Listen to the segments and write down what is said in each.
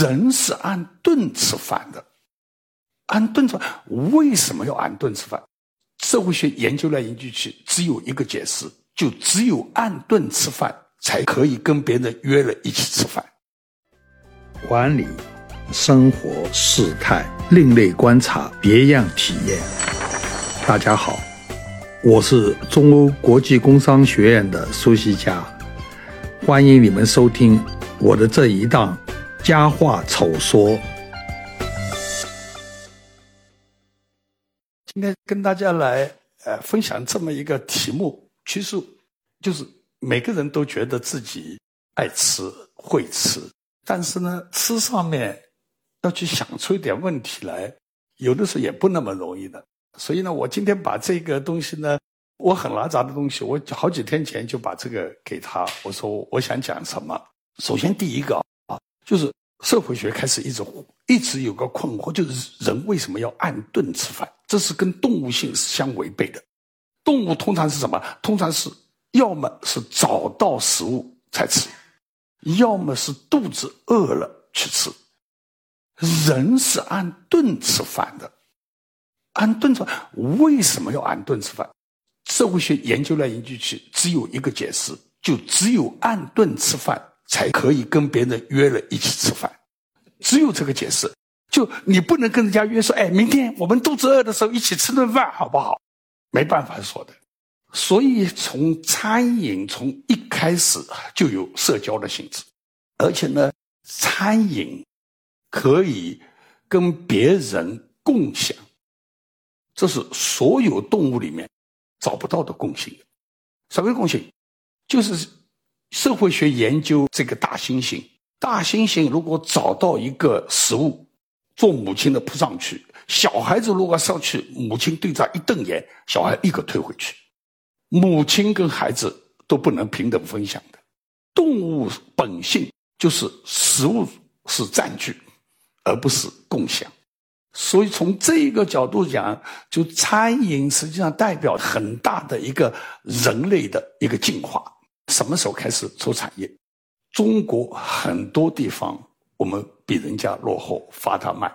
人是按顿吃饭的，按顿吃饭为什么要按顿吃饭？社会学研究来研究去，只有一个解释，就只有按顿吃饭才可以跟别人约了一起吃饭。管理、生活、事态、另类观察、别样体验。大家好，我是中欧国际工商学院的苏西佳，欢迎你们收听我的这一档。佳话丑说，今天跟大家来呃分享这么一个题目，其实就是每个人都觉得自己爱吃会吃，但是呢，吃上面要去想出一点问题来，有的时候也不那么容易的。所以呢，我今天把这个东西呢，我很拉杂的东西，我好几天前就把这个给他，我说我想讲什么。首先第一个，就是。社会学开始一直一直有个困惑，就是人为什么要按顿吃饭？这是跟动物性是相违背的。动物通常是什么？通常是要么是找到食物才吃，要么是肚子饿了去吃。人是按顿吃饭的，按顿吃饭为什么要按顿吃饭？社会学研究来研究去，只有一个解释，就只有按顿吃饭。才可以跟别人约了一起吃饭，只有这个解释。就你不能跟人家约说，哎，明天我们肚子饿的时候一起吃顿饭，好不好？没办法说的。所以从餐饮从一开始就有社交的性质，而且呢，餐饮可以跟别人共享，这是所有动物里面找不到的共性。什么共性？就是。社会学研究这个大猩猩，大猩猩如果找到一个食物，做母亲的扑上去，小孩子如果上去，母亲对他一瞪眼，小孩立刻退回去。母亲跟孩子都不能平等分享的，动物本性就是食物是占据，而不是共享。所以从这一个角度讲，就餐饮实际上代表很大的一个人类的一个进化。什么时候开始出产业？中国很多地方我们比人家落后，发达慢。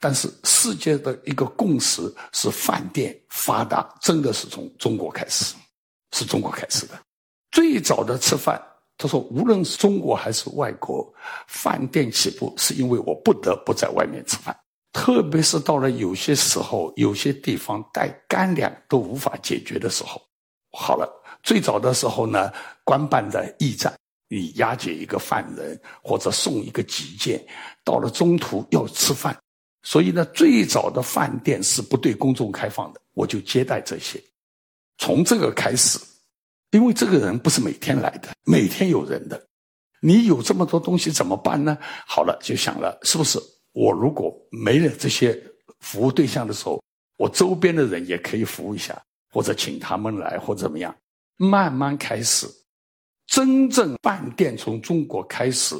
但是世界的一个共识是，饭店发达真的是从中国开始，是中国开始的。最早的吃饭，他说，无论是中国还是外国，饭店起步是因为我不得不在外面吃饭，特别是到了有些时候，有些地方带干粮都无法解决的时候，好了。最早的时候呢，官办的驿站，你押解一个犯人或者送一个急件，到了中途要吃饭，所以呢，最早的饭店是不对公众开放的，我就接待这些。从这个开始，因为这个人不是每天来的，每天有人的，你有这么多东西怎么办呢？好了，就想了，是不是我如果没了这些服务对象的时候，我周边的人也可以服务一下，或者请他们来，或者怎么样？慢慢开始，真正饭店从中国开始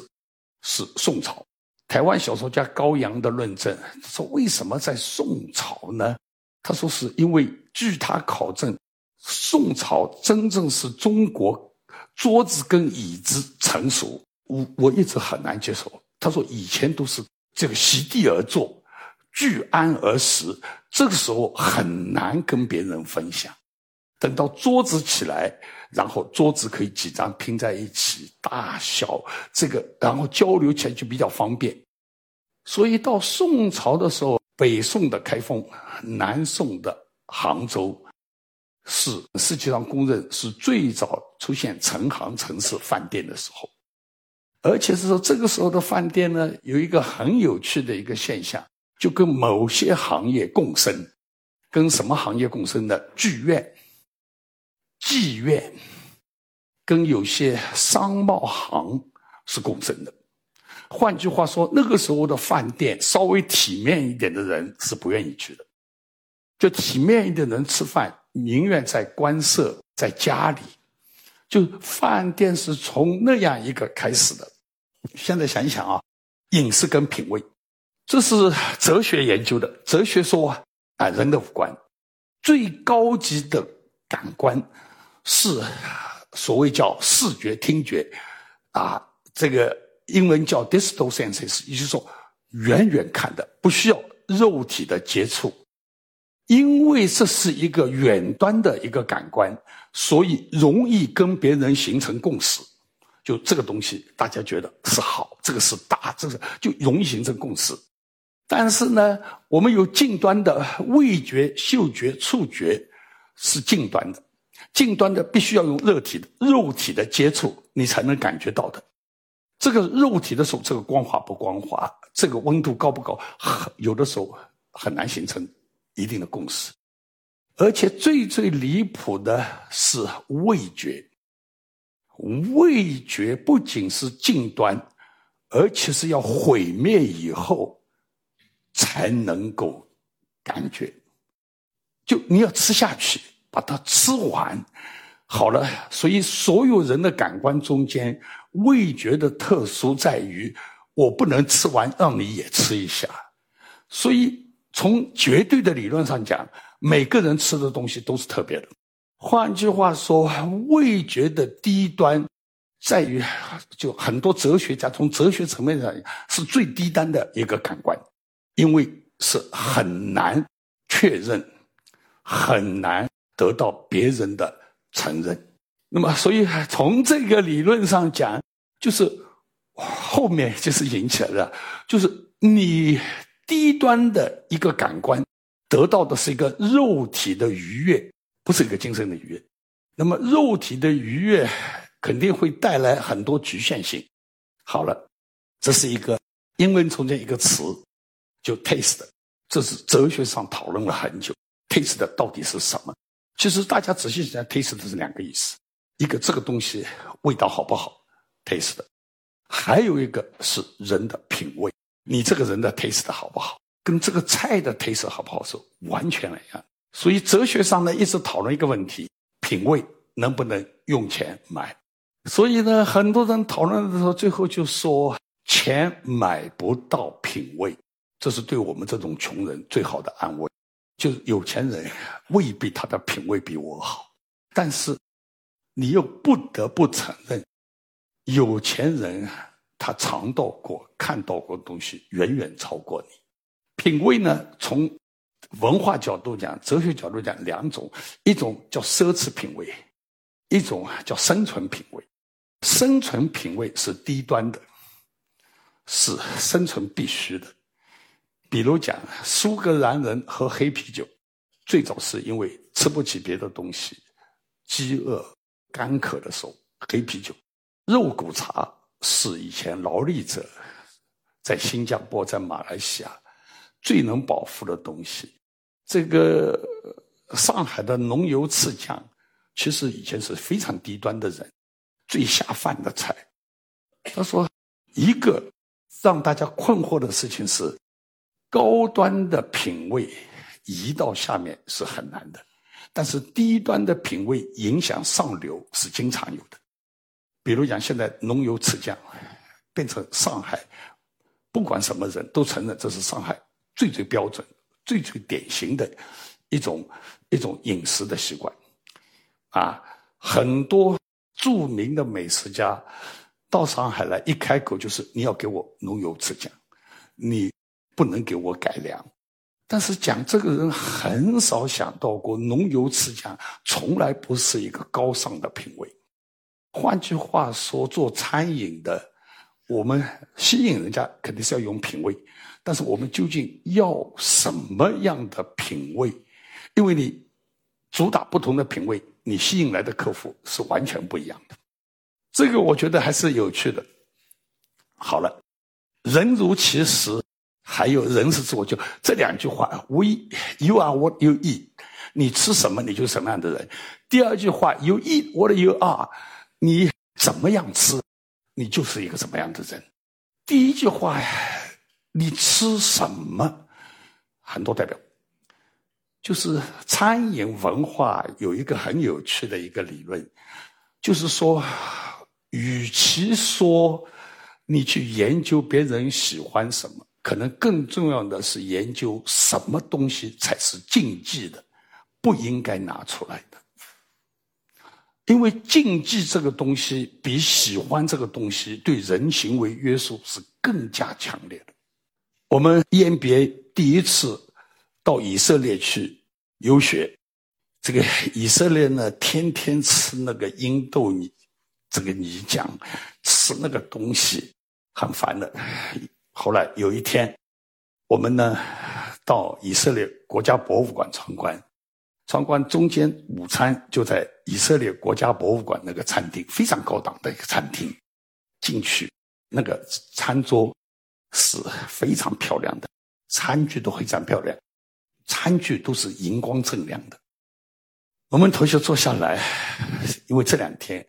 是宋朝。台湾小说家高阳的论证说：“为什么在宋朝呢？”他说：“是因为据他考证，宋朝真正是中国桌子跟椅子成熟。我我一直很难接受。他说以前都是这个席地而坐，聚安而食，这个时候很难跟别人分享。”等到桌子起来，然后桌子可以几张拼在一起，大小这个，然后交流起来就比较方便。所以到宋朝的时候，北宋的开封、南宋的杭州，是世界上公认是最早出现成行城市饭店的时候。而且是说这个时候的饭店呢，有一个很有趣的一个现象，就跟某些行业共生，跟什么行业共生呢？剧院。妓院跟有些商贸行是共生的。换句话说，那个时候的饭店稍微体面一点的人是不愿意去的。就体面一点的人吃饭，宁愿在官舍，在家里。就饭店是从那样一个开始的。现在想一想啊，饮食跟品味，这是哲学研究的。哲学说啊，人的五官最高级的感官。是所谓叫视觉、听觉，啊，这个英文叫 distal senses，也就是说远远看的，不需要肉体的接触，因为这是一个远端的一个感官，所以容易跟别人形成共识。就这个东西，大家觉得是好，这个是大，这个就容易形成共识。但是呢，我们有近端的味觉、嗅觉、触觉是近端的，近端的必须要用肉体的肉体的接触，你才能感觉到的。这个肉体的时候，这个光滑不光滑，这个温度高不高，很有的时候很难形成一定的共识。而且最最离谱的是味觉，味觉不仅是近端，而且是要毁灭以后。才能够感觉，就你要吃下去，把它吃完，好了。所以所有人的感官中间，味觉的特殊在于，我不能吃完，让你也吃一下。所以从绝对的理论上讲，每个人吃的东西都是特别的。换句话说，味觉的低端在于，就很多哲学家从哲学层面上是最低端的一个感官。因为是很难确认，很难得到别人的承认，那么所以从这个理论上讲，就是后面就是引起来的，就是你低端的一个感官得到的是一个肉体的愉悦，不是一个精神的愉悦。那么肉体的愉悦肯定会带来很多局限性。好了，这是一个英文中间一个词。就 taste，这是哲学上讨论了很久。taste 到底是什么？其实大家仔细想，taste 是两个意思：一个这个东西味道好不好，taste；的还有一个是人的品味。你这个人的 taste 的好不好，跟这个菜的 taste 好不好是完全一样。所以哲学上呢，一直讨论一个问题：品味能不能用钱买？所以呢，很多人讨论的时候，最后就说钱买不到品味。这是对我们这种穷人最好的安慰，就是有钱人未必他的品味比我好，但是你又不得不承认，有钱人他尝到过、看到过的东西远远超过你。品味呢，从文化角度讲、哲学角度讲，两种：一种叫奢侈品味，一种叫生存品味。生存品味是低端的，是生存必须的。比如讲，苏格兰人喝黑啤酒，最早是因为吃不起别的东西，饥饿、干渴的时候，黑啤酒。肉骨茶是以前劳力者在新加坡、在马来西亚最能饱腹的东西。这个上海的浓油赤酱，其实以前是非常低端的人最下饭的菜。他说，一个让大家困惑的事情是。高端的品味移到下面是很难的，但是低端的品味影响上流是经常有的。比如讲，现在浓油赤酱变成上海，不管什么人都承认这是上海最最标准、最最典型的一种一种饮食的习惯。啊，很多著名的美食家到上海来，一开口就是你要给我浓油赤酱，你。不能给我改良，但是讲这个人很少想到过浓油赤酱从来不是一个高尚的品味。换句话说，做餐饮的，我们吸引人家肯定是要用品味，但是我们究竟要什么样的品味？因为你主打不同的品味，你吸引来的客户是完全不一样的。这个我觉得还是有趣的。好了，人如其实。还有人是自我，就这两句话：We, you are what you eat。你吃什么，你就是什么样的人。第二句话：You eat what you are。你怎么样吃，你就是一个什么样的人。第一句话呀，你吃什么？很多代表就是餐饮文化有一个很有趣的一个理论，就是说，与其说你去研究别人喜欢什么。可能更重要的是研究什么东西才是禁忌的，不应该拿出来的。因为禁忌这个东西比喜欢这个东西对人行为约束是更加强烈的。我们 EMBA 第一次到以色列去游学，这个以色列呢，天天吃那个印度泥，这个泥浆，吃那个东西很烦的。后来有一天，我们呢到以色列国家博物馆参观。参观中间午餐就在以色列国家博物馆那个餐厅，非常高档的一个餐厅。进去那个餐桌是非常漂亮的，餐具都非常漂亮，餐具都是荧光锃亮的。我们同学坐下来，因为这两天。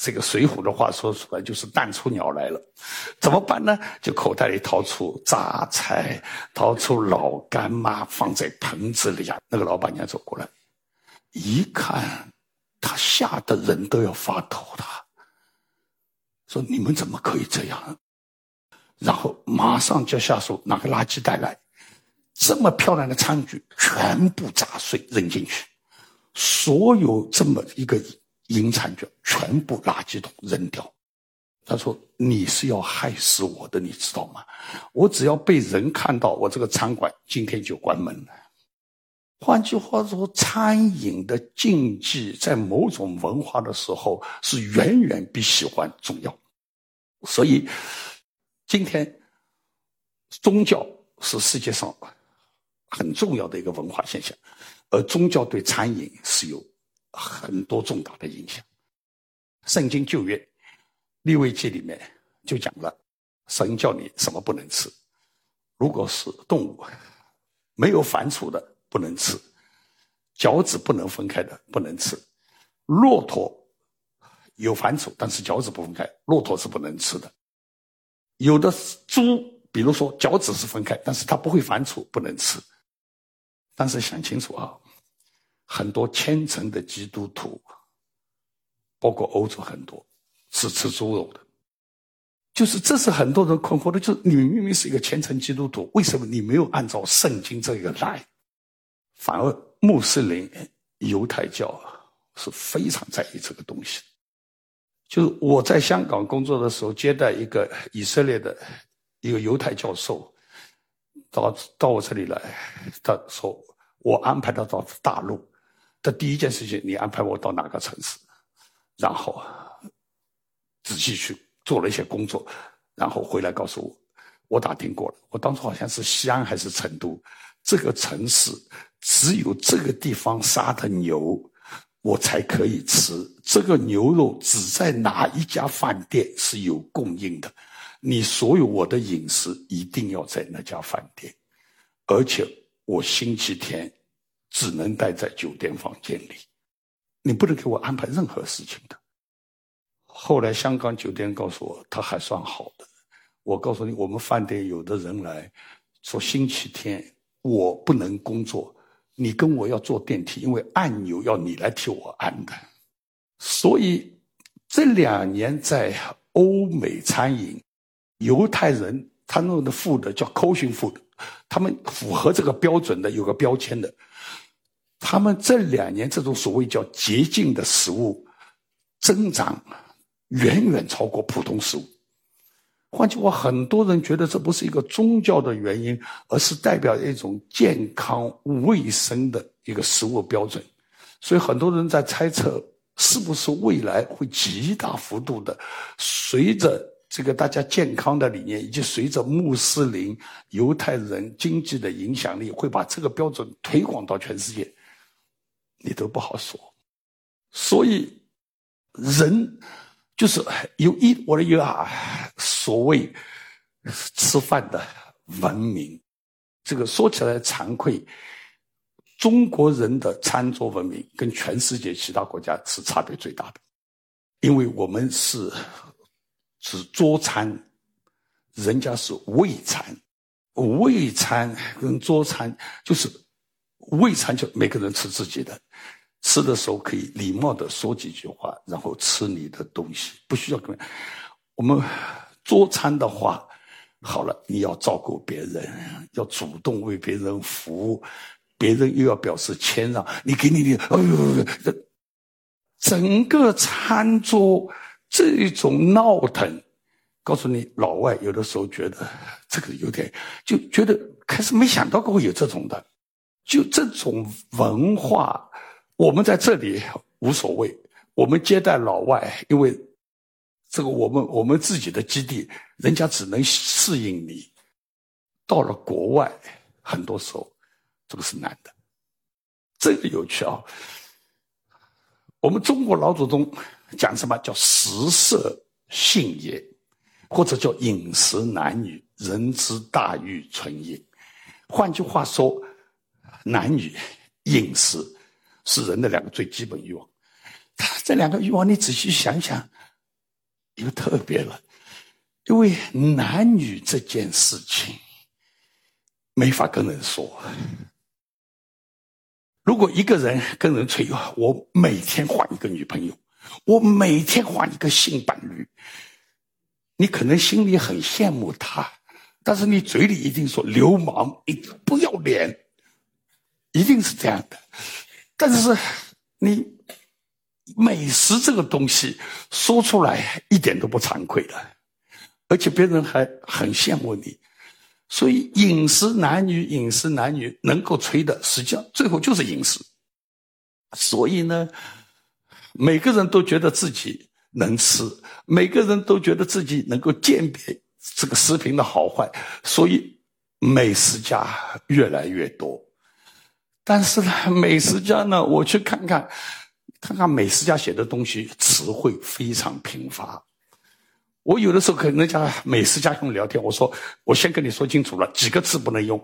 这个《水浒》的话说出来就是“蛋出鸟来了”，怎么办呢？就口袋里掏出榨菜，掏出老干妈放在盆子里啊。那个老板娘走过来，一看，他吓得人都要发抖了，说：“你们怎么可以这样？”然后马上叫下属拿个垃圾袋来，这么漂亮的餐具全部砸碎扔进去，所有这么一个。银餐券全部垃圾桶扔掉。他说：“你是要害死我的，你知道吗？我只要被人看到，我这个餐馆今天就关门了。”换句话说，餐饮的禁忌在某种文化的时候是远远比喜欢重要。所以，今天宗教是世界上很重要的一个文化现象，而宗教对餐饮是有。很多重大的影响。圣经旧约立位记里面就讲了，神叫你什么不能吃，如果是动物没有反刍的不能吃，脚趾不能分开的不能吃，骆驼有反刍，但是脚趾不分开，骆驼是不能吃的。有的猪，比如说脚趾是分开，但是它不会反刍，不能吃。但是想清楚啊。很多虔诚的基督徒，包括欧洲很多是吃猪肉的，就是这是很多人困惑的，就是你明明是一个虔诚基督徒，为什么你没有按照圣经这个来？反而穆斯林、犹太教是非常在意这个东西。就是我在香港工作的时候，接待一个以色列的一个犹太教授，到到我这里来，他说我安排他到大陆。的第一件事情，你安排我到哪个城市，然后仔细去做了一些工作，然后回来告诉我，我打听过了，我当初好像是西安还是成都，这个城市只有这个地方杀的牛，我才可以吃，这个牛肉只在哪一家饭店是有供应的，你所有我的饮食一定要在那家饭店，而且我星期天。只能待在酒店房间里，你不能给我安排任何事情的。后来香港酒店告诉我，他还算好的。我告诉你，我们饭店有的人来说星期天我不能工作，你跟我要坐电梯，因为按钮要你来替我按的。所以这两年在欧美餐饮，犹太人他弄的 food 叫 kosher food，他们符合这个标准的，有个标签的。他们这两年这种所谓叫洁净的食物增长远远超过普通食物。换句话，很多人觉得这不是一个宗教的原因，而是代表一种健康卫生的一个食物标准。所以很多人在猜测，是不是未来会极大幅度的随着这个大家健康的理念，以及随着穆斯林、犹太人经济的影响力，会把这个标准推广到全世界。你都不好说，所以人就是有一我的有啊，所谓吃饭的文明，这个说起来惭愧，中国人的餐桌文明跟全世界其他国家是差别最大的，因为我们是是桌餐，人家是胃餐，胃餐跟桌餐就是胃餐就每个人吃自己的。吃的时候可以礼貌的说几句话，然后吃你的东西，不需要跟我们桌餐的话，好了，你要照顾别人，要主动为别人服务，别人又要表示谦让，你给你的，哎呦，这整个餐桌这种闹腾，告诉你，老外有的时候觉得这个有点，就觉得开始没想到过会有这种的，就这种文化，我们在这里无所谓，我们接待老外，因为这个我们我们自己的基地，人家只能适应你，到了国外，很多时候这个是难的，这个有趣啊。我们中国老祖宗讲什么叫食色性也，或者叫饮食男女，人之大欲存也。换句话说，男女饮食是人的两个最基本欲望。他这两个欲望，你仔细想想，又特别了，因为男女这件事情没法跟人说。如果一个人跟人吹，我每天换一个女朋友，我每天换一个性伴侣，你可能心里很羡慕他，但是你嘴里一定说流氓，你不要脸，一定是这样的。但是你美食这个东西说出来一点都不惭愧的，而且别人还很羡慕你。所以饮食男女，饮食男女能够吹的，实际上最后就是饮食。所以呢，每个人都觉得自己能吃，每个人都觉得自己能够鉴别这个食品的好坏，所以美食家越来越多。但是呢，美食家呢，我去看看，看看美食家写的东西，词汇非常贫乏。我有的时候跟人家美食家用聊天，我说我先跟你说清楚了，几个字不能用，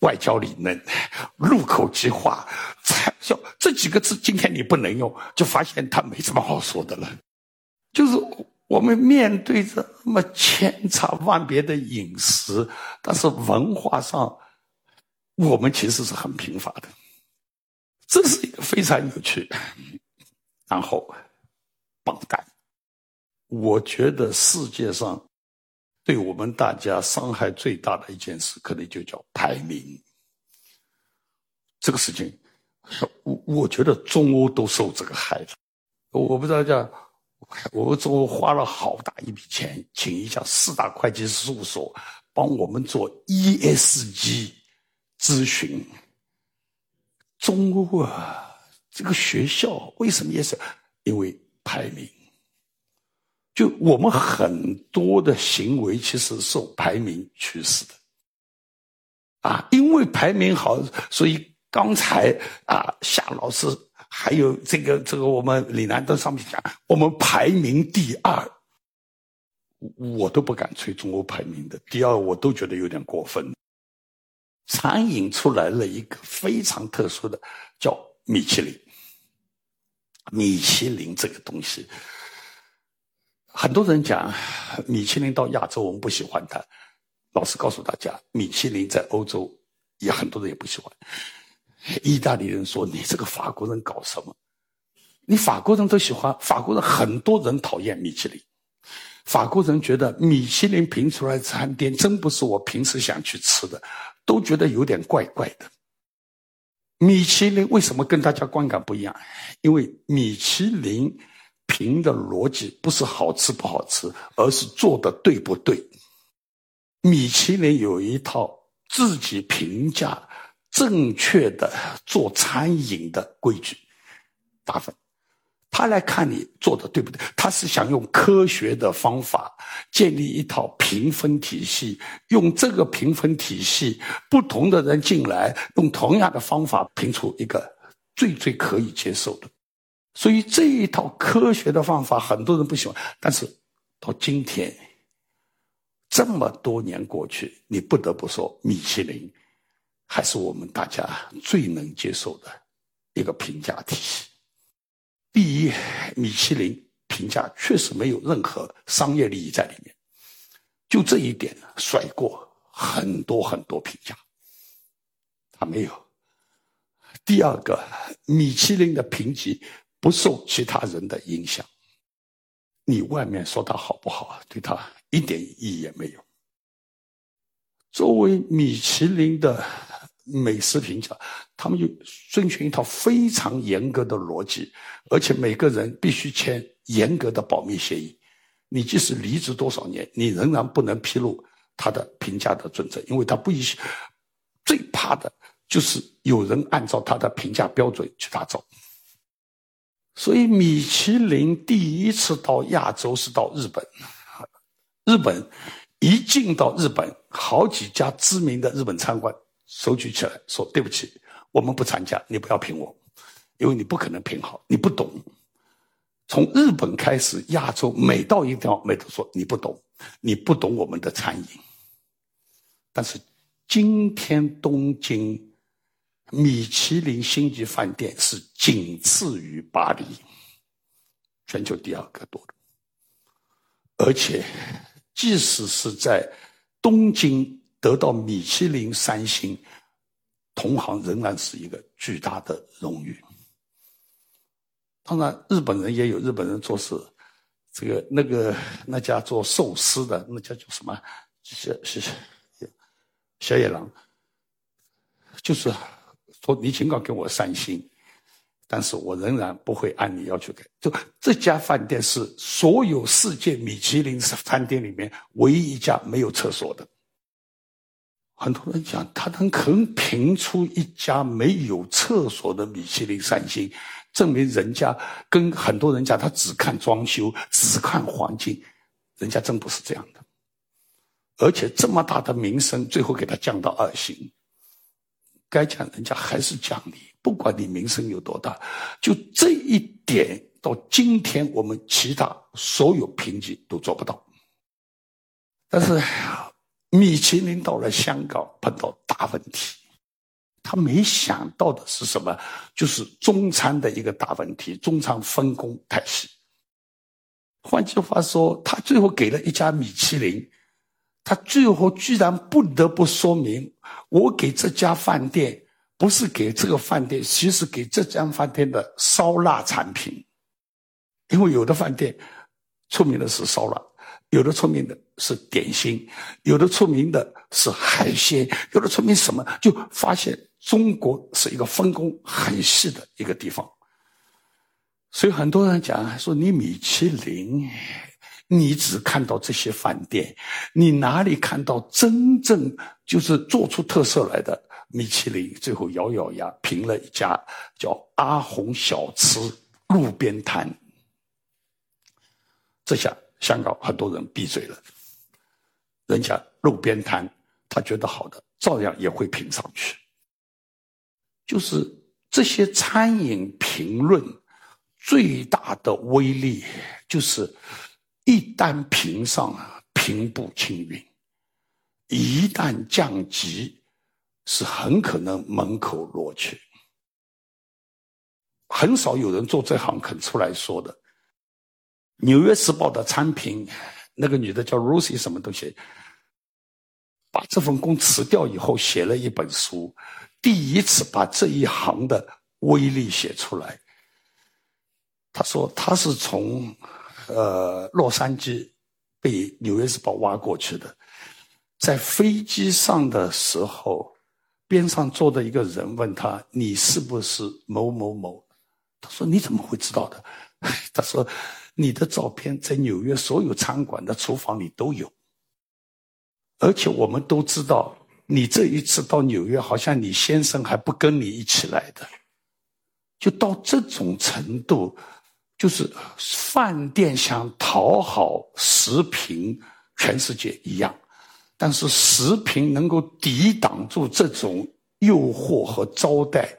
外焦里嫩、入口即化、才笑这几个字，今天你不能用，就发现他没什么好说的了。就是我们面对着那么千差万别的饮食，但是文化上我们其实是很贫乏的，这是一个非常有趣。然后榜单。我觉得世界上对我们大家伤害最大的一件事，可能就叫排名。这个事情，我我觉得中欧都受这个害了。我不知道叫，我们中欧花了好大一笔钱，请一下四大会计事务所帮我们做 ESG 咨询。中欧啊，这个学校为什么也是因为排名？就我们很多的行为其实受排名驱使的，啊，因为排名好，所以刚才啊夏老师还有这个这个我们李南登上面讲，我们排名第二，我都不敢吹中国排名的第二，我都觉得有点过分。餐饮出来了一个非常特殊的，叫米其林。米其林这个东西。很多人讲米其林到亚洲，我们不喜欢它。老实告诉大家，米其林在欧洲也很多人也不喜欢。意大利人说：“你这个法国人搞什么？你法国人都喜欢，法国人很多人讨厌米其林。法国人觉得米其林评出来餐厅真不是我平时想去吃的，都觉得有点怪怪的。米其林为什么跟大家观感不一样？因为米其林。”评的逻辑不是好吃不好吃，而是做的对不对。米其林有一套自己评价正确的做餐饮的规矩，打分。他来看你做的对不对，他是想用科学的方法建立一套评分体系，用这个评分体系，不同的人进来用同样的方法评出一个最最可以接受的。所以这一套科学的方法，很多人不喜欢。但是到今天，这么多年过去，你不得不说，米其林还是我们大家最能接受的一个评价体系。第一，米其林评价确实没有任何商业利益在里面，就这一点甩过很多很多评价，他没有。第二个，米其林的评级。不受其他人的影响，你外面说他好不好，对他一点意义也没有。作为米其林的美食评价，他们就遵循一套非常严格的逻辑，而且每个人必须签严格的保密协议。你即使离职多少年，你仍然不能披露他的评价的准则，因为他不一最怕的就是有人按照他的评价标准去打造。所以，米其林第一次到亚洲是到日本，日本一进到日本，好几家知名的日本餐馆手举起来说：“对不起，我们不参加，你不要评我，因为你不可能评好，你不懂。”从日本开始，亚洲每到一个地方，每都说你不懂，你不懂我们的餐饮。但是今天东京米其林星级饭店是仅次于巴黎，全球第二个多的。而且，即使是在东京得到米其林三星，同行仍然是一个巨大的荣誉。当然，日本人也有日本人做事，这个那个那家做寿司的，那家叫什么？小小小野狼，就是说你尽管给我三星，但是我仍然不会按你要求改。就这家饭店是所有世界米其林餐厅里面唯一一家没有厕所的。很多人讲，他能肯评出一家没有厕所的米其林三星。证明人家跟很多人讲，他只看装修，只看环境，人家真不是这样的。而且这么大的名声，最后给他降到二星，该讲人家还是讲你，不管你名声有多大，就这一点，到今天我们其他所有评级都做不到。但是米其林到了香港，碰到大问题。他没想到的是什么？就是中餐的一个大问题，中餐分工太细。换句话说，他最后给了一家米其林，他最后居然不得不说明：我给这家饭店不是给这个饭店，其实给这家饭店的烧腊产品，因为有的饭店出名的是烧腊，有的出名的是点心，有的出名的是海鲜，有的出名什么，就发现。中国是一个分工很细的一个地方，所以很多人讲说你米其林，你只看到这些饭店，你哪里看到真正就是做出特色来的米其林？最后咬咬牙评了一家叫阿红小吃路边摊，这下香港很多人闭嘴了，人家路边摊他觉得好的，照样也会评上去。就是这些餐饮评论最大的威力，就是一旦评上，平步青云；一旦降级，是很可能门口落去。很少有人做这行肯出来说的。《纽约时报》的参评，那个女的叫 Rosie 什么东西，把这份工辞掉以后，写了一本书。第一次把这一行的威力写出来。他说他是从呃洛杉矶被《纽约时报》挖过去的，在飞机上的时候，边上坐的一个人问他：“你是不是某某某？”他说：“你怎么会知道的？” 他说：“你的照片在纽约所有餐馆的厨房里都有，而且我们都知道。”你这一次到纽约，好像你先生还不跟你一起来的，就到这种程度，就是饭店想讨好食品，全世界一样，但是食品能够抵挡住这种诱惑和招待，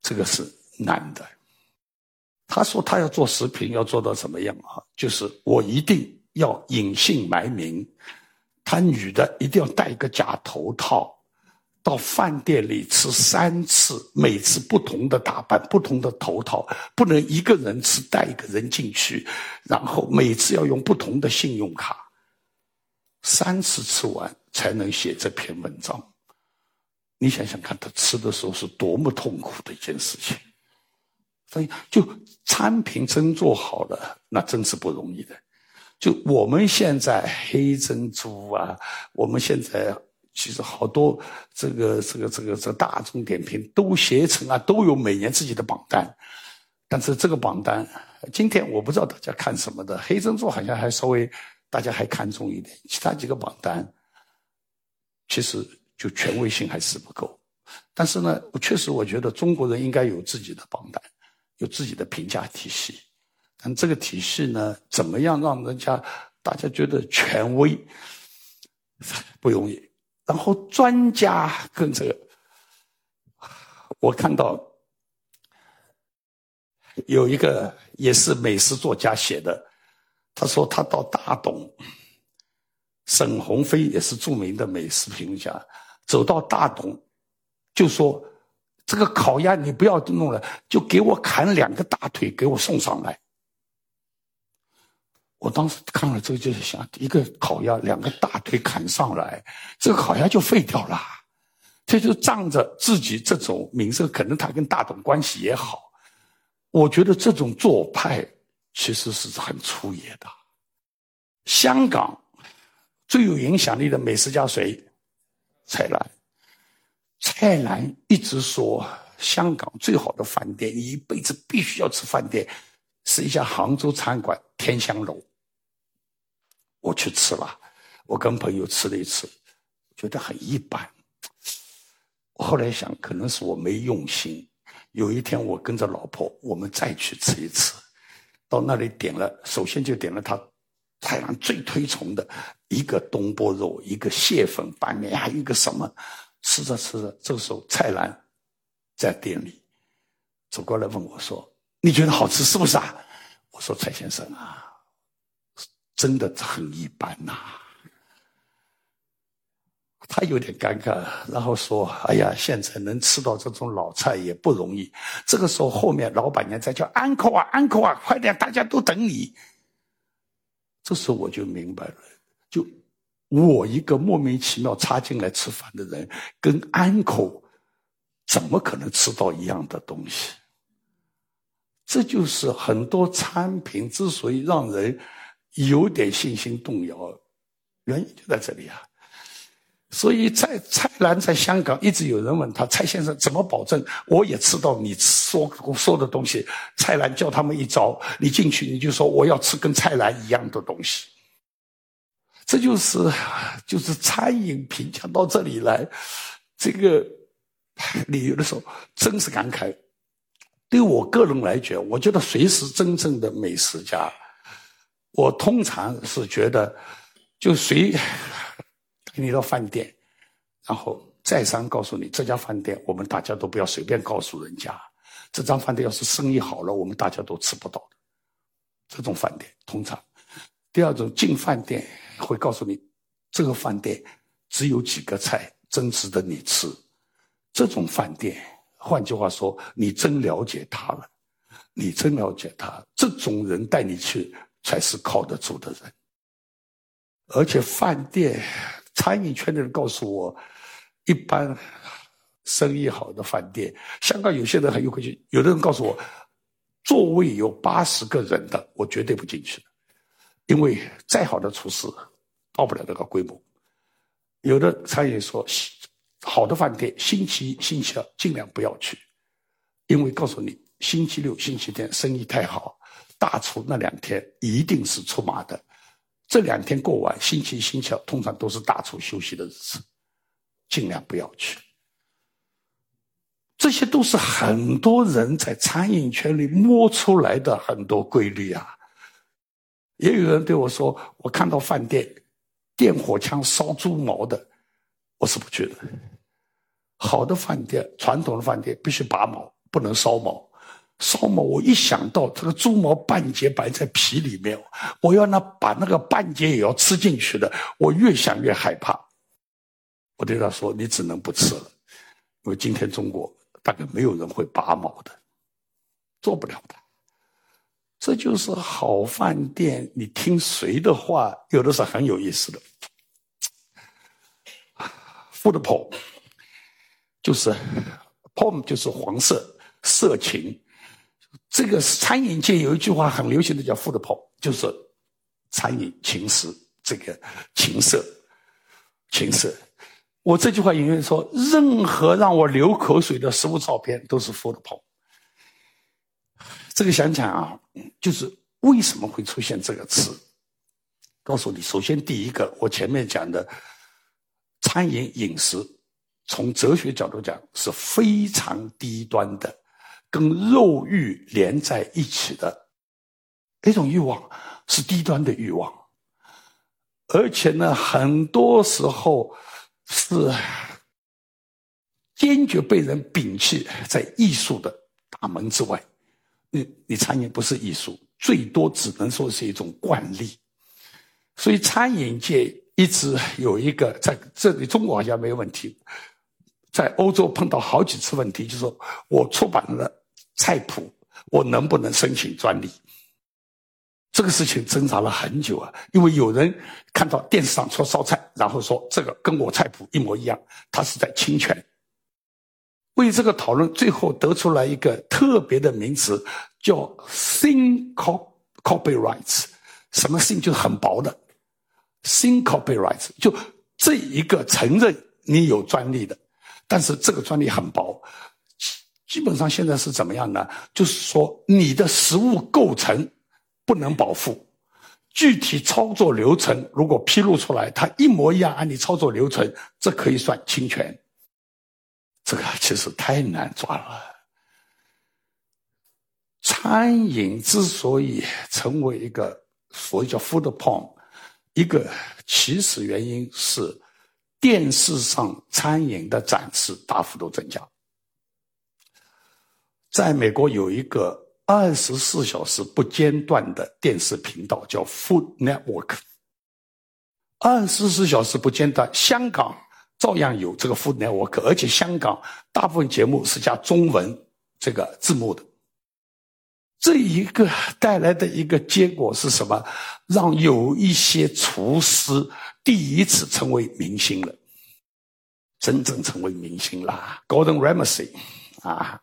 这个是难的。他说他要做食品，要做到什么样啊？就是我一定要隐姓埋名。他女的一定要戴一个假头套，到饭店里吃三次，每次不同的打扮，不同的头套，不能一个人吃带一个人进去，然后每次要用不同的信用卡，三次吃完才能写这篇文章。你想想看，他吃的时候是多么痛苦的一件事情。所以，就餐品真做好了，那真是不容易的。就我们现在黑珍珠啊，我们现在其实好多这个这个这个这个大众点评都携程啊都有每年自己的榜单，但是这个榜单今天我不知道大家看什么的，黑珍珠好像还稍微大家还看重一点，其他几个榜单其实就权威性还是不够。但是呢，确实我觉得中国人应该有自己的榜单，有自己的评价体系。但这个体系呢，怎么样让人家大家觉得权威不容易？然后专家跟这个，我看到有一个也是美食作家写的，他说他到大董，沈鸿飞也是著名的美食评论家，走到大董，就说这个烤鸭你不要弄了，就给我砍两个大腿给我送上来。我当时看了这个，就是想一个烤鸭，两个大腿砍上来，这个烤鸭就废掉了。这就仗着自己这种名声，可能他跟大董关系也好。我觉得这种做派其实是很粗野的。香港最有影响力的美食家谁？蔡澜。蔡澜一直说，香港最好的饭店，你一辈子必须要吃饭店，是一家杭州餐馆天香楼。我去吃了，我跟朋友吃了一次，觉得很一般。后来想，可能是我没用心。有一天，我跟着老婆，我们再去吃一次。到那里点了，首先就点了他蔡澜最推崇的一个东坡肉，一个蟹粉拌面，还有一个什么。吃着吃着，这个时候蔡澜在店里走过来问我说：“你觉得好吃是不是啊？”我说：“蔡先生啊。”真的很一般呐，他有点尴尬，然后说：“哎呀，现在能吃到这种老菜也不容易。”这个时候，后面老板娘在叫：“安口啊，安口啊，快点，大家都等你。”这时候我就明白了，我一个莫名其妙插进来吃饭的人，跟安口怎么可能吃到一样的东西？这就是很多餐品之所以让人。有点信心动摇，原因就在这里啊！所以在蔡澜在香港一直有人问他：“蔡先生怎么保证我也吃到你说说的东西？”蔡澜教他们一招：你进去你就说我要吃跟蔡澜一样的东西。这就是 就是餐饮评价到这里来，这个你有的时候真是感慨。对我个人来讲，我觉得谁是真正的美食家？我通常是觉得，就谁给你到饭店，然后再三告诉你这家饭店，我们大家都不要随便告诉人家。这张饭店要是生意好了，我们大家都吃不到的。这种饭店通常，第二种进饭店会告诉你，这个饭店只有几个菜真值得你吃。这种饭店，换句话说，你真了解他了，你真了解他。这种人带你去。才是靠得住的人，而且饭店、餐饮圈的人告诉我，一般生意好的饭店，香港有些人很有可能，有的人告诉我，座位有八十个人的，我绝对不进去的，因为再好的厨师到不了那个规模。有的餐饮说，好的饭店星期一、星期二尽量不要去，因为告诉你，星期六、星期天生意太好。大厨那两天一定是出马的，这两天过完，星期一、星期二通常都是大厨休息的日子，尽量不要去。这些都是很多人在餐饮圈里摸出来的很多规律啊。也有人对我说：“我看到饭店电火枪烧猪毛的，我是不去的。好的饭店，传统的饭店必须拔毛，不能烧毛。”烧毛，我一想到这个猪毛半截摆在皮里面，我要那把那个半截也要吃进去的，我越想越害怕。我对他说：“你只能不吃了，因为今天中国大概没有人会拔毛的，做不了的。”这就是好饭店，你听谁的话，有的是很有意思的。food porn 就是 porn 就是黄色色情。这个餐饮界有一句话很流行的，叫 “food porn”，就是餐饮情食，这个情色，情色。我这句话引用说，任何让我流口水的食物照片都是 food porn。这个想想啊，就是为什么会出现这个词？告诉你，首先第一个，我前面讲的餐饮饮食，从哲学角度讲是非常低端的，跟肉欲连在一起的一种欲望，是低端的欲望，而且呢，很多时候。是坚决被人摒弃在艺术的大门之外。你你餐饮不是艺术，最多只能说是一种惯例。所以餐饮界一直有一个在这里，中国好像没有问题，在欧洲碰到好几次问题，就是说我出版了菜谱，我能不能申请专利？这个事情挣扎了很久啊，因为有人看到电视上说烧菜，然后说这个跟我菜谱一模一样，他是在侵权。为这个讨论，最后得出来一个特别的名词，叫 “thin copyrights”。什么 “thin” 就是很薄的，“thin copyrights” 就这一个承认你有专利的，但是这个专利很薄。基本上现在是怎么样呢？就是说你的实物构成。不能保护，具体操作流程如果披露出来，它一模一样按你操作流程，这可以算侵权。这个其实太难抓了。餐饮之所以成为一个所谓叫 food porn，一个起始原因是电视上餐饮的展示大幅度增加。在美国有一个。二十四小时不间断的电视频道叫 Food Network，二十四小时不间断。香港照样有这个 Food Network，而且香港大部分节目是加中文这个字幕的。这一个带来的一个结果是什么？让有一些厨师第一次成为明星了，真正成为明星啦，Gordon Ramsay 啊。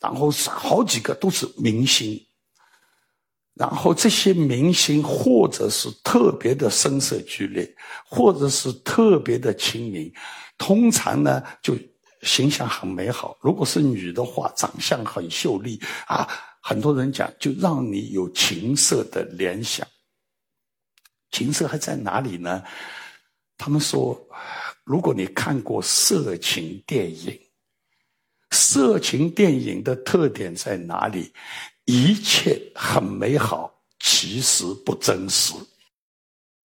然后是好几个都是明星，然后这些明星或者是特别的声色俱厉，或者是特别的亲民，通常呢就形象很美好。如果是女的话，长相很秀丽啊，很多人讲就让你有情色的联想。情色还在哪里呢？他们说，如果你看过色情电影。色情电影的特点在哪里？一切很美好，其实不真实。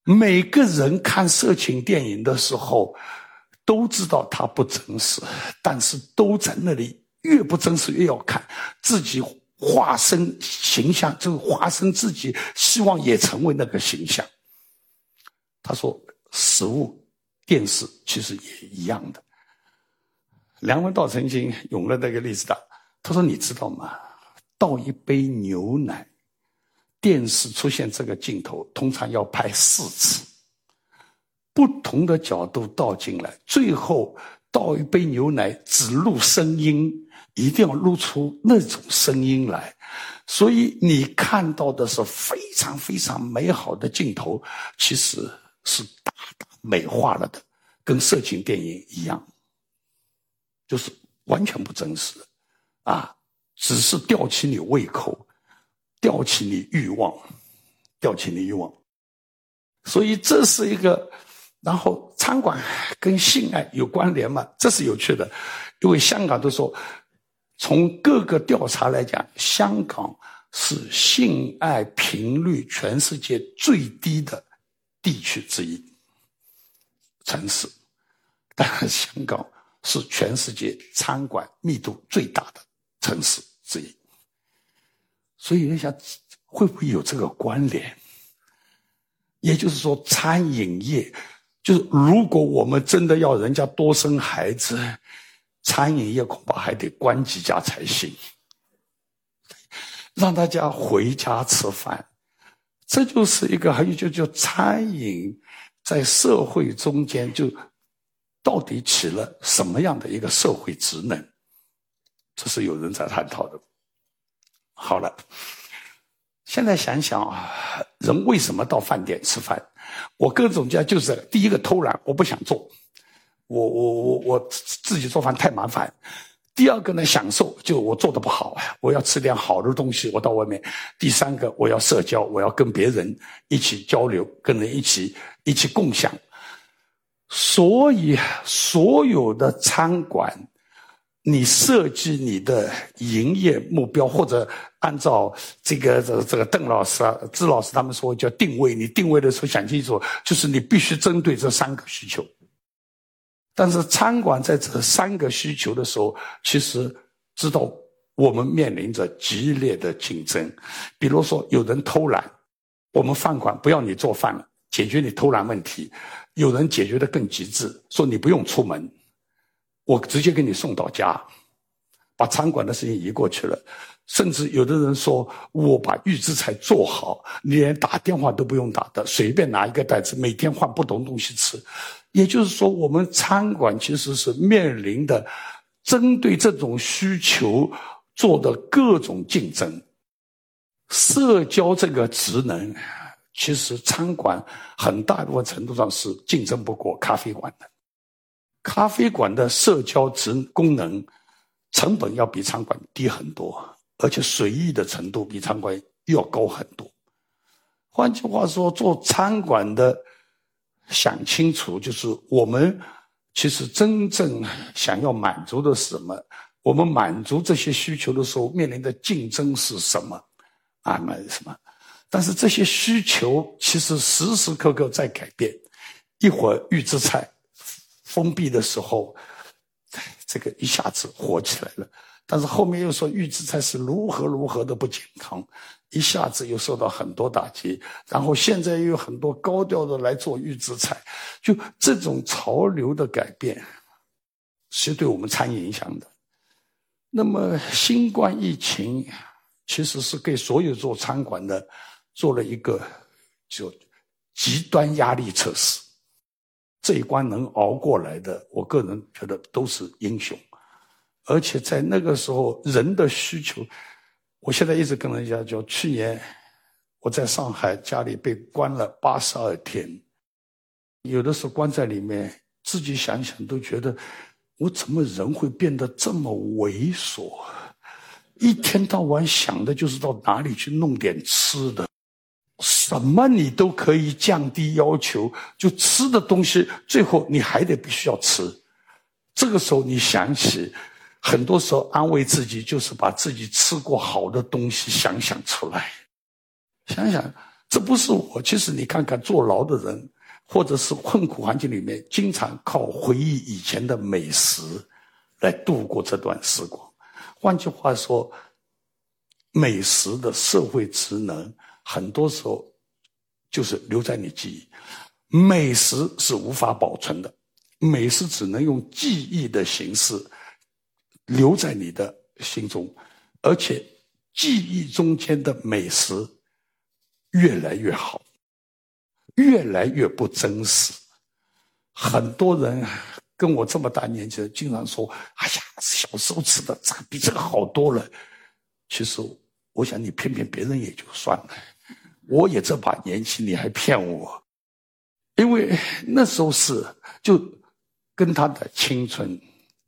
每个人看色情电影的时候，都知道它不真实，但是都在那里，越不真实越要看，自己化身形象，就化身自己，希望也成为那个形象。他说：“食物、电视其实也一样的。”梁文道曾经用了那个例子的，他说：“你知道吗？倒一杯牛奶，电视出现这个镜头，通常要拍四次，不同的角度倒进来，最后倒一杯牛奶只录声音，一定要录出那种声音来。所以你看到的是非常非常美好的镜头，其实是大大美化了的，跟色情电影一样。”就是完全不真实，啊，只是吊起你胃口，吊起你欲望，吊起你欲望。所以这是一个，然后餐馆跟性爱有关联吗？这是有趣的，因为香港都说，从各个调查来讲，香港是性爱频率全世界最低的地区之一，城市，但是香港。是全世界餐馆密度最大的城市之一，所以你想会不会有这个关联？也就是说，餐饮业就是如果我们真的要人家多生孩子，餐饮业恐怕还得关几家才行，让大家回家吃饭。这就是一个还有就叫餐饮在社会中间就。到底起了什么样的一个社会职能？这是有人在探讨的。好了，现在想想啊，人为什么到饭店吃饭？我个人总结就是：第一个偷懒，我不想做；我我我我自己做饭太麻烦。第二个呢，享受，就我做的不好，我要吃点好的东西，我到外面。第三个，我要社交，我要跟别人一起交流，跟人一起一起共享。所以，所有的餐馆，你设计你的营业目标，或者按照这个这个这个邓老师啊、支老师他们说叫定位，你定位的时候想清楚，就是你必须针对这三个需求。但是餐馆在这三个需求的时候，其实知道我们面临着激烈的竞争。比如说，有人偷懒，我们饭馆不要你做饭了，解决你偷懒问题；有人解决的更极致，说你不用出门，我直接给你送到家，把餐馆的事情移过去了。甚至有的人说，我把预制菜做好，你连打电话都不用打的，随便拿一个袋子，每天换不同东西吃。也就是说，我们餐馆其实是面临的针对这种需求做的各种竞争。社交这个职能，其实餐馆很大一部分程度上是竞争不过咖啡馆的。咖啡馆的社交职功能成本要比餐馆低很多，而且随意的程度比餐馆又要高很多。换句话说，做餐馆的。想清楚，就是我们其实真正想要满足的是什么？我们满足这些需求的时候，面临的竞争是什么？啊，那什么？但是这些需求其实时时刻刻在改变。一会儿预制菜封闭的时候，这个一下子火起来了。但是后面又说预制菜是如何如何的不健康，一下子又受到很多打击。然后现在又有很多高调的来做预制菜，就这种潮流的改变，是对我们餐饮影响的。那么新冠疫情其实是给所有做餐馆的做了一个就极端压力测试，这一关能熬过来的，我个人觉得都是英雄。而且在那个时候，人的需求，我现在一直跟人家讲，去年我在上海家里被关了八十二天，有的时候关在里面，自己想想都觉得，我怎么人会变得这么猥琐？一天到晚想的就是到哪里去弄点吃的，什么你都可以降低要求，就吃的东西，最后你还得必须要吃。这个时候你想起。很多时候安慰自己，就是把自己吃过好的东西想想出来，想想这不是我。其实你看看坐牢的人，或者是困苦环境里面，经常靠回忆以前的美食来度过这段时光。换句话说，美食的社会职能，很多时候就是留在你记忆。美食是无法保存的，美食只能用记忆的形式。留在你的心中，而且记忆中间的美食越来越好，越来越不真实。很多人跟我这么大年纪的，经常说：“哎呀，小时候吃的这个比这个好多了。”其实，我想你骗骗别人也就算了，我也这把年纪，你还骗我？因为那时候是就跟他的青春。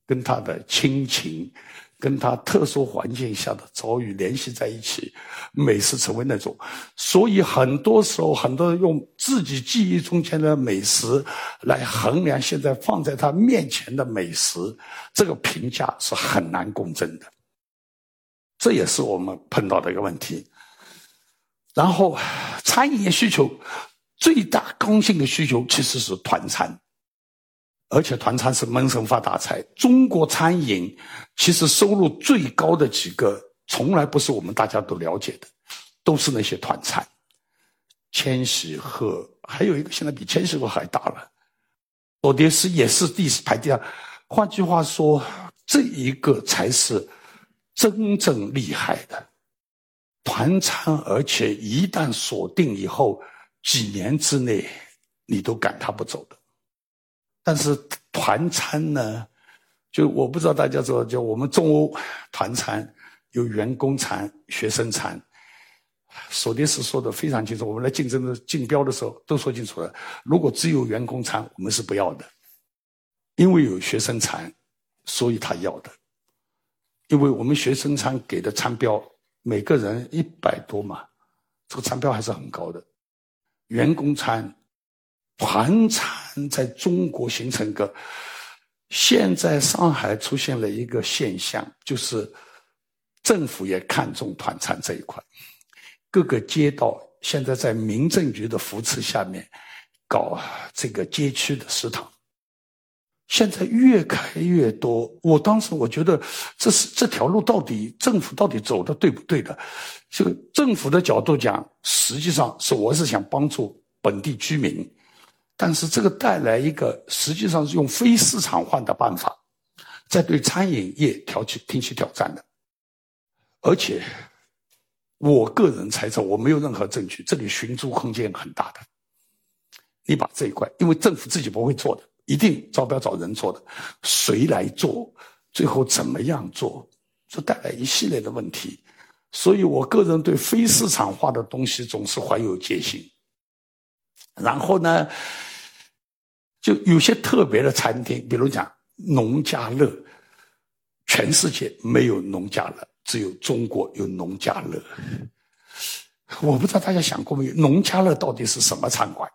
跟他的亲情，跟他特殊环境下的遭遇联系在一起，美食成为那种。所以很多时候，很多人用自己记忆中间的美食来衡量现在放在他面前的美食，这个评价是很难共振的。这也是我们碰到的一个问题。然后，餐饮业需求最大刚性的需求其实是团餐。而且团餐是闷声发大财。中国餐饮其实收入最高的几个，从来不是我们大家都了解的，都是那些团餐。千禧鹤还有一个现在比千禧鹤还大了，索迪斯也是第四排第二。换句话说，这一个才是真正厉害的团餐，而且一旦锁定以后，几年之内你都赶他不走的。但是团餐呢，就我不知道大家知道，就我们中欧团餐有员工餐、学生餐。索迪斯说的非常清楚，我们来竞争的竞标的时候都说清楚了。如果只有员工餐，我们是不要的，因为有学生餐，所以他要的。因为我们学生餐给的餐标每个人一百多嘛，这个餐标还是很高的。员工餐、团餐在中国形成个，现在上海出现了一个现象，就是政府也看重团餐这一块，各个街道现在在民政局的扶持下面搞这个街区的食堂。现在越开越多，我当时我觉得这是这条路到底政府到底走的对不对的？这个政府的角度讲，实际上是我是想帮助本地居民，但是这个带来一个实际上是用非市场化的办法，在对餐饮业挑起提起挑战的，而且我个人猜测，我没有任何证据，这里寻租空间很大的。你把这一块，因为政府自己不会做的。一定招标找人做的，谁来做？最后怎么样做？这带来一系列的问题。所以我个人对非市场化的东西总是怀有戒心。然后呢，就有些特别的餐厅，比如讲农家乐，全世界没有农家乐，只有中国有农家乐。我不知道大家想过没有，农家乐到底是什么餐馆？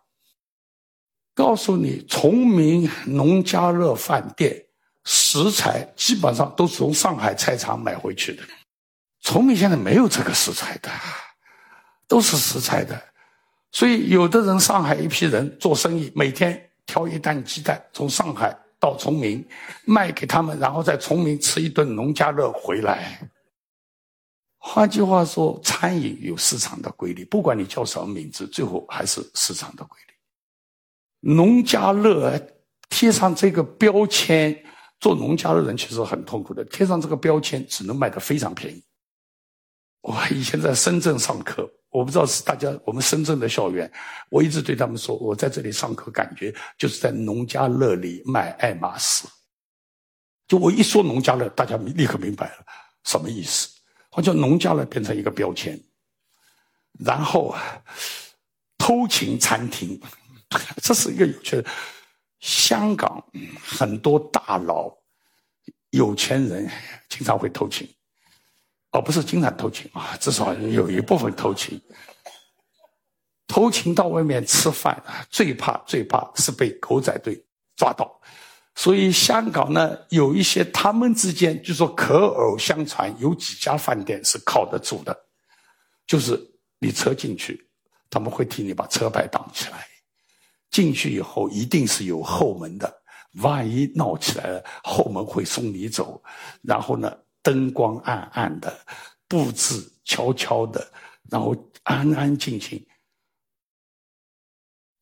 告诉你，崇明农家乐饭店食材基本上都是从上海菜场买回去的。崇明现在没有这个食材的，都是食材的。所以有的人上海一批人做生意，每天挑一担鸡蛋从上海到崇明卖给他们，然后在崇明吃一顿农家乐回来。换句话说，餐饮有市场的规律，不管你叫什么名字，最后还是市场的规律。农家乐贴上这个标签，做农家乐人其实很痛苦的。贴上这个标签，只能卖的非常便宜。我以前在深圳上课，我不知道是大家我们深圳的校园，我一直对他们说，我在这里上课，感觉就是在农家乐里卖爱马仕。就我一说农家乐，大家立刻明白了什么意思。好像农家乐变成一个标签，然后，偷情餐厅。这是一个有趣的。香港很多大佬、有钱人经常会偷情，哦，不是经常偷情啊，至少有一部分偷情。偷情到外面吃饭，最怕最怕是被狗仔队抓到。所以香港呢，有一些他们之间就说口耳相传，有几家饭店是靠得住的，就是你车进去，他们会替你把车牌挡起来。进去以后一定是有后门的，万一闹起来了，后门会送你走。然后呢，灯光暗暗的，布置悄悄的，然后安安静静。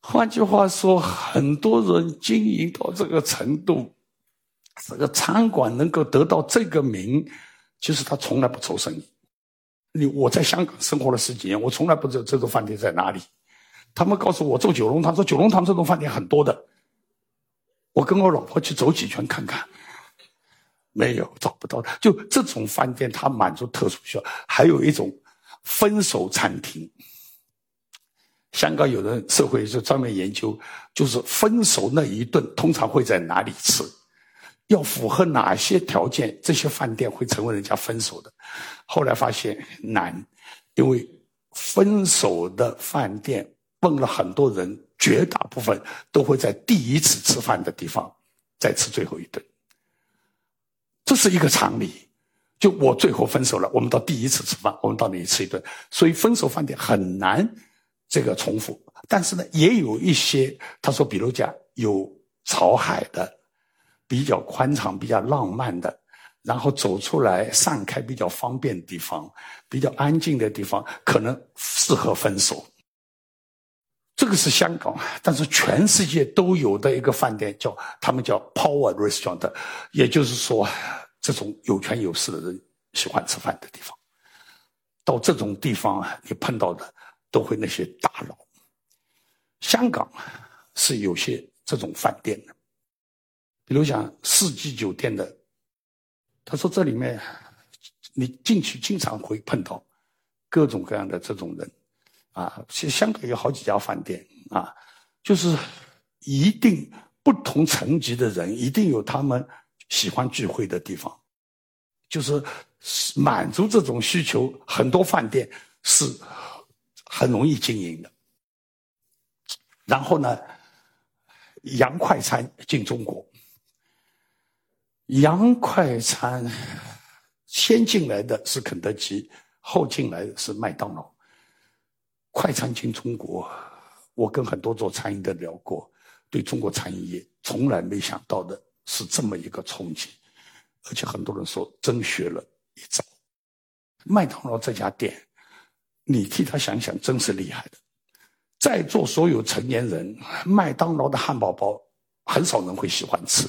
换句话说，很多人经营到这个程度，这个餐馆能够得到这个名，其实他从来不愁生意。你我在香港生活了十几年，我从来不知道这个饭店在哪里。他们告诉我做九龙塘，说九龙塘这种饭店很多的。我跟我老婆去走几圈看看，没有找不到的。就这种饭店，它满足特殊需要。还有一种分手餐厅，香港有人社会就专门研究，就是分手那一顿通常会在哪里吃，要符合哪些条件，这些饭店会成为人家分手的。后来发现难，因为分手的饭店。问了很多人，绝大部分都会在第一次吃饭的地方再吃最后一顿，这是一个常理。就我最后分手了，我们到第一次吃饭，我们到那里吃一顿，所以分手饭店很难这个重复。但是呢，也有一些他说，比如讲有朝海的，比较宽敞、比较浪漫的，然后走出来散开比较方便的地方，比较安静的地方，可能适合分手。这个是香港，但是全世界都有的一个饭店，叫他们叫 Power Restaurant，也就是说，这种有权有势的人喜欢吃饭的地方。到这种地方啊，你碰到的都会那些大佬。香港是有些这种饭店的，比如讲四季酒店的，他说这里面你进去经常会碰到各种各样的这种人。啊，其实香港有好几家饭店啊，就是一定不同层级的人一定有他们喜欢聚会的地方，就是满足这种需求，很多饭店是很容易经营的。然后呢，洋快餐进中国，洋快餐先进来的是肯德基，后进来的是麦当劳。快餐进中国，我跟很多做餐饮的聊过，对中国餐饮业从来没想到的是这么一个冲击，而且很多人说真学了一招。麦当劳这家店，你替他想想，真是厉害的。在座所有成年人，麦当劳的汉堡包很少人会喜欢吃，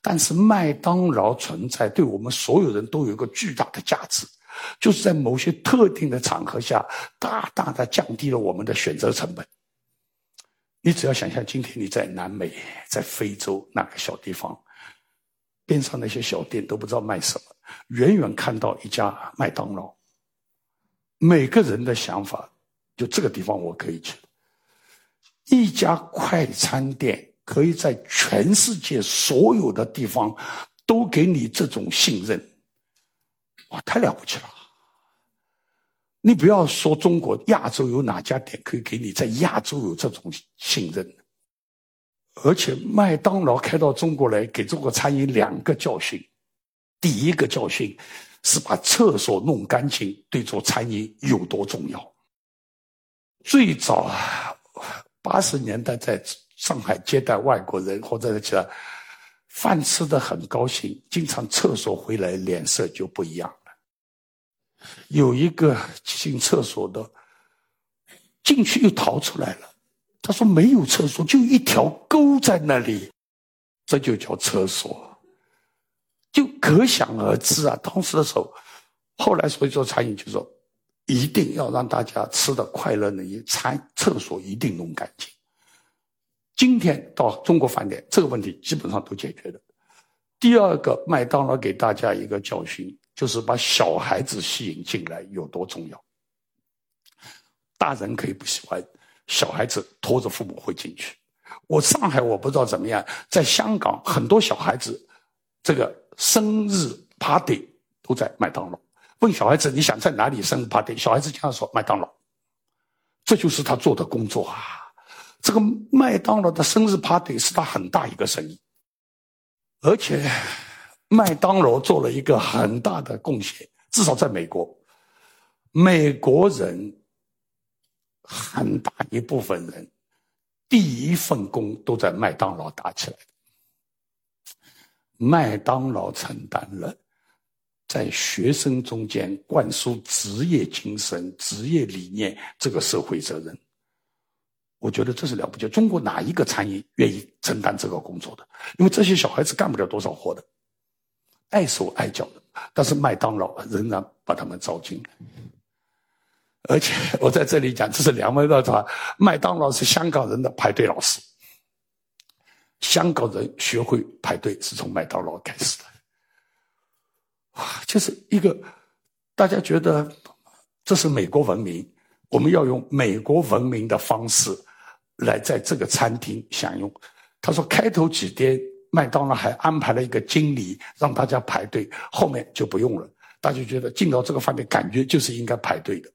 但是麦当劳存在对我们所有人都有一个巨大的价值。就是在某些特定的场合下，大大的降低了我们的选择成本。你只要想象，今天你在南美、在非洲那个小地方，边上那些小店都不知道卖什么，远远看到一家麦当劳，每个人的想法就这个地方我可以去。一家快餐店可以在全世界所有的地方都给你这种信任。哇，太了不起了！你不要说中国、亚洲有哪家店可以给你在亚洲有这种信任，而且麦当劳开到中国来，给中国餐饮两个教训。第一个教训是把厕所弄干净，对做餐饮有多重要。最早啊八十年代在上海接待外国人或者其他。饭吃的很高兴，经常厕所回来脸色就不一样。有一个进厕所的，进去又逃出来了。他说没有厕所，就一条沟在那里，这就叫厕所，就可想而知啊。当时的时候，后来所以做餐饮就说，一定要让大家吃的快乐呢，餐厕所一定弄干净。今天到中国饭店，这个问题基本上都解决了。第二个，麦当劳给大家一个教训，就是把小孩子吸引进来有多重要。大人可以不喜欢，小孩子拖着父母会进去。我上海我不知道怎么样，在香港很多小孩子，这个生日 party 都在麦当劳。问小孩子你想在哪里生日 party，小孩子经常说麦当劳，这就是他做的工作啊。这个麦当劳的生日 party 是他很大一个生意，而且麦当劳做了一个很大的贡献，至少在美国，美国人很大一部分人第一份工都在麦当劳打起来。麦当劳承担了在学生中间灌输职业精神、职业理念这个社会责任。我觉得这是了不起。中国哪一个餐饮愿意承担这个工作的？因为这些小孩子干不了多少活的，碍手碍脚的。但是麦当劳仍然把他们招进来。而且我在这里讲，这是两位的话，麦当劳是香港人的排队老师。香港人学会排队是从麦当劳开始的。哇，就是一个大家觉得这是美国文明，我们要用美国文明的方式。来在这个餐厅享用，他说开头几天麦当劳还安排了一个经理让大家排队，后面就不用了。大家觉得进到这个饭店感觉就是应该排队的，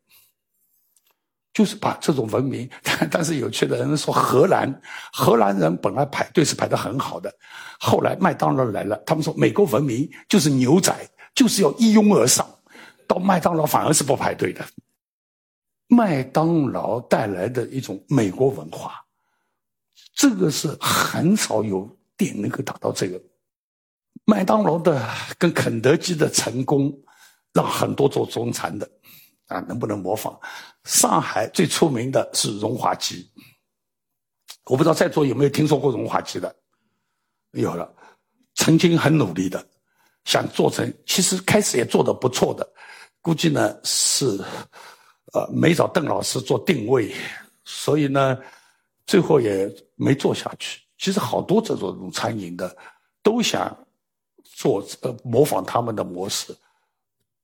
就是把这种文明。但但是有趣的人说荷兰，荷兰人本来排队是排的很好的，后来麦当劳来了，他们说美国文明就是牛仔，就是要一拥而上，到麦当劳反而是不排队的。麦当劳带来的一种美国文化，这个是很少有店能够达到这个。麦当劳的跟肯德基的成功，让很多做中餐的啊能不能模仿？上海最出名的是荣华鸡，我不知道在座有没有听说过荣华鸡的？有了，曾经很努力的想做成，其实开始也做的不错的，估计呢是。呃，没找邓老师做定位，所以呢，最后也没做下去。其实好多这种餐饮的都想做呃模仿他们的模式，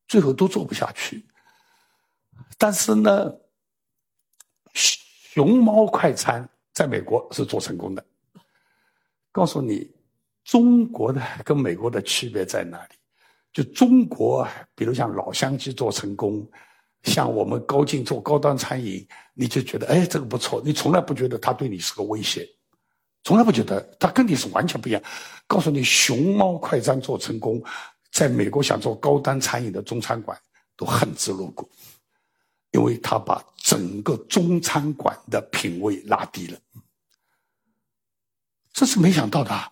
最后都做不下去。但是呢，熊猫快餐在美国是做成功的，告诉你，中国的跟美国的区别在哪里？就中国，比如像老乡鸡做成功，像我们高进做高端餐饮，你就觉得哎，这个不错，你从来不觉得他对你是个威胁，从来不觉得他跟你是完全不一样。告诉你，熊猫快餐做成功，在美国想做高端餐饮的中餐馆都恨之入骨，因为他把整个中餐馆的品位拉低了，这是没想到的。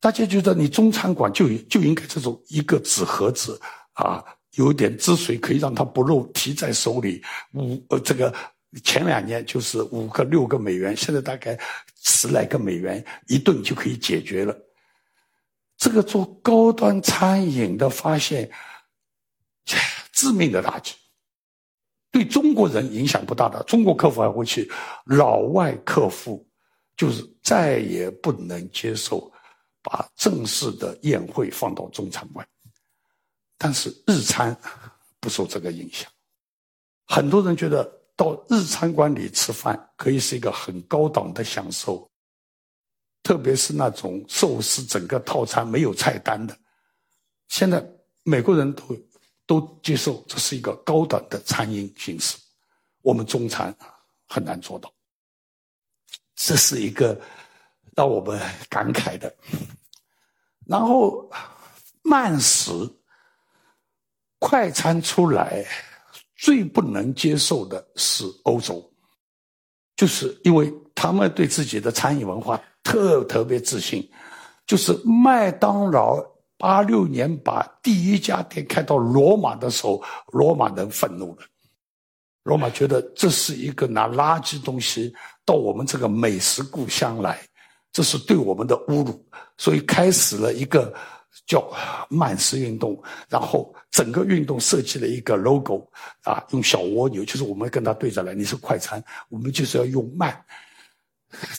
大家觉得你中餐馆就就应该这种一个纸盒子啊，有点汁水可以让它不漏，提在手里五呃这个前两年就是五个六个美元，现在大概十来个美元一顿就可以解决了。这个做高端餐饮的发现，致命的打击，对中国人影响不大的，中国客户还会去，老外客户就是再也不能接受。把正式的宴会放到中餐馆，但是日餐不受这个影响。很多人觉得到日餐馆里吃饭可以是一个很高档的享受，特别是那种寿司整个套餐没有菜单的。现在美国人都都接受这是一个高档的餐饮形式，我们中餐很难做到。这是一个让我们感慨的。然后慢食、快餐出来，最不能接受的是欧洲，就是因为他们对自己的餐饮文化特特别自信。就是麦当劳八六年把第一家店开到罗马的时候，罗马人愤怒了。罗马觉得这是一个拿垃圾东西到我们这个美食故乡来。这是对我们的侮辱，所以开始了一个叫慢食运动，然后整个运动设计了一个 logo，啊，用小蜗牛，就是我们跟他对着来，你是快餐，我们就是要用慢。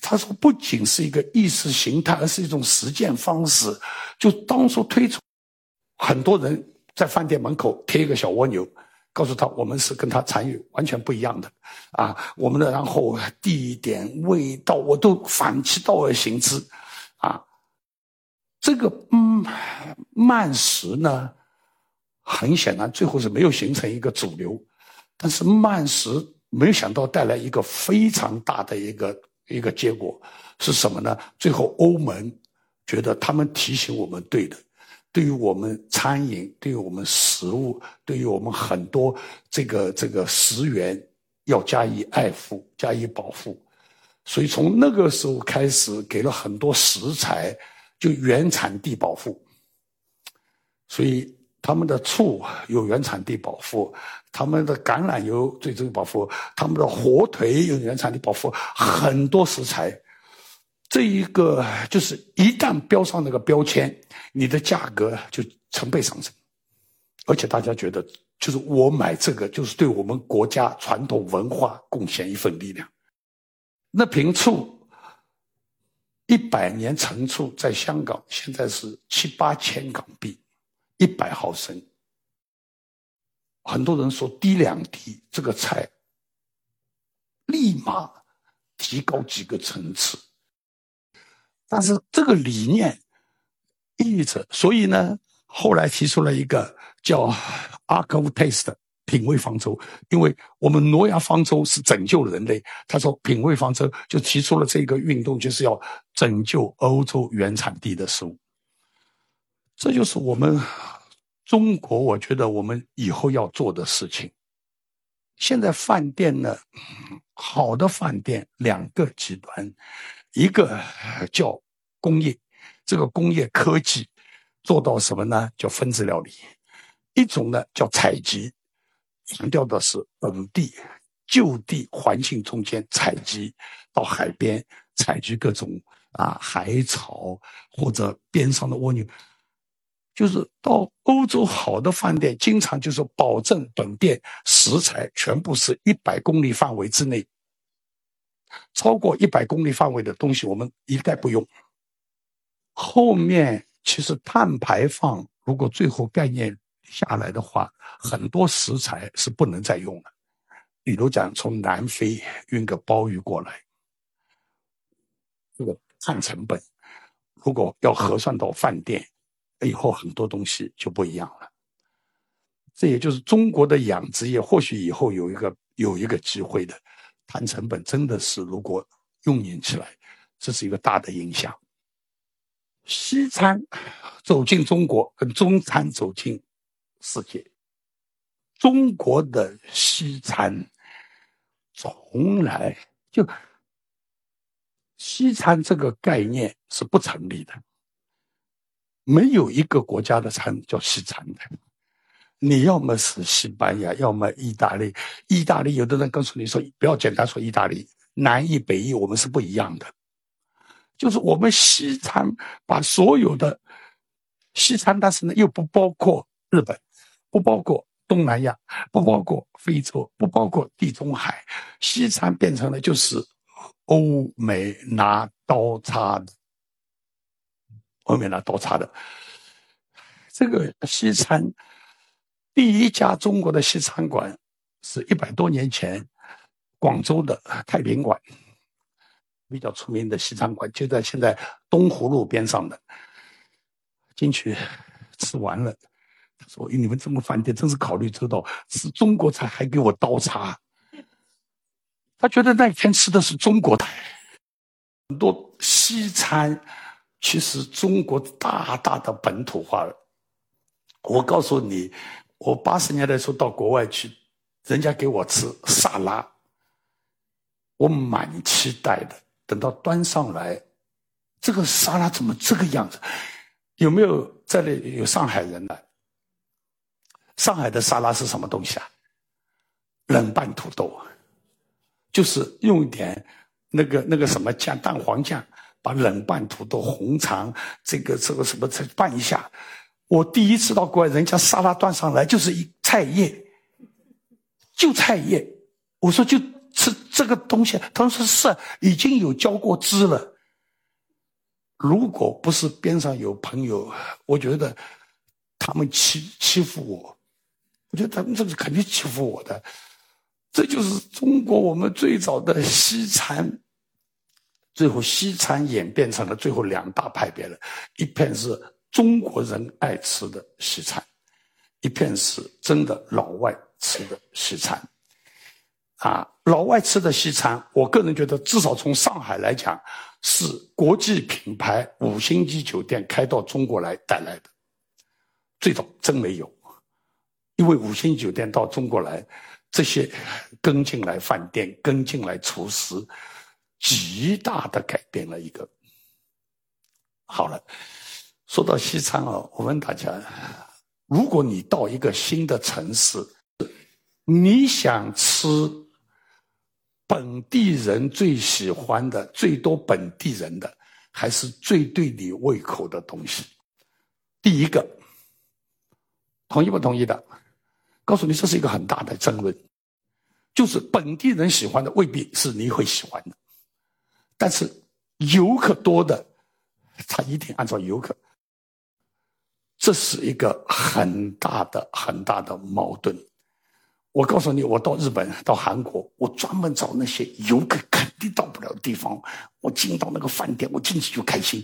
他说，不仅是一个意识形态，而是一种实践方式。就当初推出，很多人在饭店门口贴一个小蜗牛。告诉他，我们是跟他参与完全不一样的，啊，我们的然后地点、味道，我都反其道而行之，这个嗯慢食呢，很显然最后是没有形成一个主流，但是慢食没有想到带来一个非常大的一个一个结果是什么呢？最后欧盟觉得他们提醒我们对的。对于我们餐饮，对于我们食物，对于我们很多这个这个食源，要加以爱护，加以保护。所以从那个时候开始，给了很多食材就原产地保护。所以他们的醋有原产地保护，他们的橄榄油最终保护，他们的火腿有原产地保护，很多食材。这一个就是一旦标上那个标签，你的价格就成倍上升，而且大家觉得，就是我买这个就是对我们国家传统文化贡献一份力量。那瓶醋，一百年陈醋在香港现在是七八千港币，一百毫升。很多人说滴两滴，这个菜立马提高几个层次。但是这个理念一直，所以呢，后来提出了一个叫 “Arc of Taste” 品味方舟，因为我们挪亚方舟是拯救人类，他说品味方舟就提出了这个运动，就是要拯救欧洲原产地的食物。这就是我们中国，我觉得我们以后要做的事情。现在饭店呢，好的饭店两个极端。一个叫工业，这个工业科技做到什么呢？叫分子料理。一种呢叫采集，强调的是本地就地环境中间采集，到海边采集各种啊海草或者边上的蜗牛。就是到欧洲好的饭店，经常就是保证本店食材全部是一百公里范围之内。超过一百公里范围的东西，我们一概不用。后面其实碳排放如果最后概念下来的话，很多食材是不能再用了。比如讲，从南非运个鲍鱼过来，这个看成本，如果要核算到饭店，以后很多东西就不一样了。这也就是中国的养殖业，或许以后有一个有一个机会的，谈成本真的是如果用引起来，这是一个大的影响。西餐走进中国，跟中餐走进世界，中国的西餐从来就西餐这个概念是不成立的，没有一个国家的餐叫西餐的。你要么是西班牙，要么意大利。意大利有的人告诉你说，不要简单说意大利，南意北意我们是不一样的。就是我们西餐把所有的西餐，但是呢又不包括日本，不包括东南亚，不包括非洲，不包括地中海。西餐变成了就是欧美拿刀叉的，欧美拿刀叉的这个西餐。第一家中国的西餐馆是一百多年前广州的太平馆，比较出名的西餐馆就在现在东湖路边上的。进去吃完了，他说：“你们这么饭店真是考虑周到，吃中国菜还给我刀叉。”他觉得那天吃的是中国菜。很多西餐其实中国大大的本土化了。我告诉你。我八十年代时候到国外去，人家给我吃沙拉，我蛮期待的。等到端上来，这个沙拉怎么这个样子？有没有这里有上海人的？上海的沙拉是什么东西啊？冷拌土豆，就是用一点那个那个什么酱，蛋黄酱，把冷拌土豆、红肠这个这个什么再拌一下。我第一次到国外，人家沙拉端上来就是一菜叶，就菜叶。我说就吃这个东西，他说是已经有浇过汁了。如果不是边上有朋友，我觉得他们欺欺负我，我觉得他们这是肯定欺负我的。这就是中国我们最早的西餐，最后西餐演变成了最后两大派别了，一片是。中国人爱吃的西餐，一片是真的老外吃的西餐，啊，老外吃的西餐，我个人觉得，至少从上海来讲，是国际品牌五星级酒店开到中国来带来的。最早真没有，因为五星酒店到中国来，这些跟进来饭店、跟进来厨师，极大的改变了一个。好了。说到西餐啊，我问大家：如果你到一个新的城市，你想吃本地人最喜欢的、最多本地人的，还是最对你胃口的东西？第一个，同意不同意的？告诉你，这是一个很大的争论，就是本地人喜欢的未必是你会喜欢的，但是游客多的，他一定按照游客。这是一个很大的、很大的矛盾。我告诉你，我到日本、到韩国，我专门找那些游客肯定到不了的地方。我进到那个饭店，我进去就开心。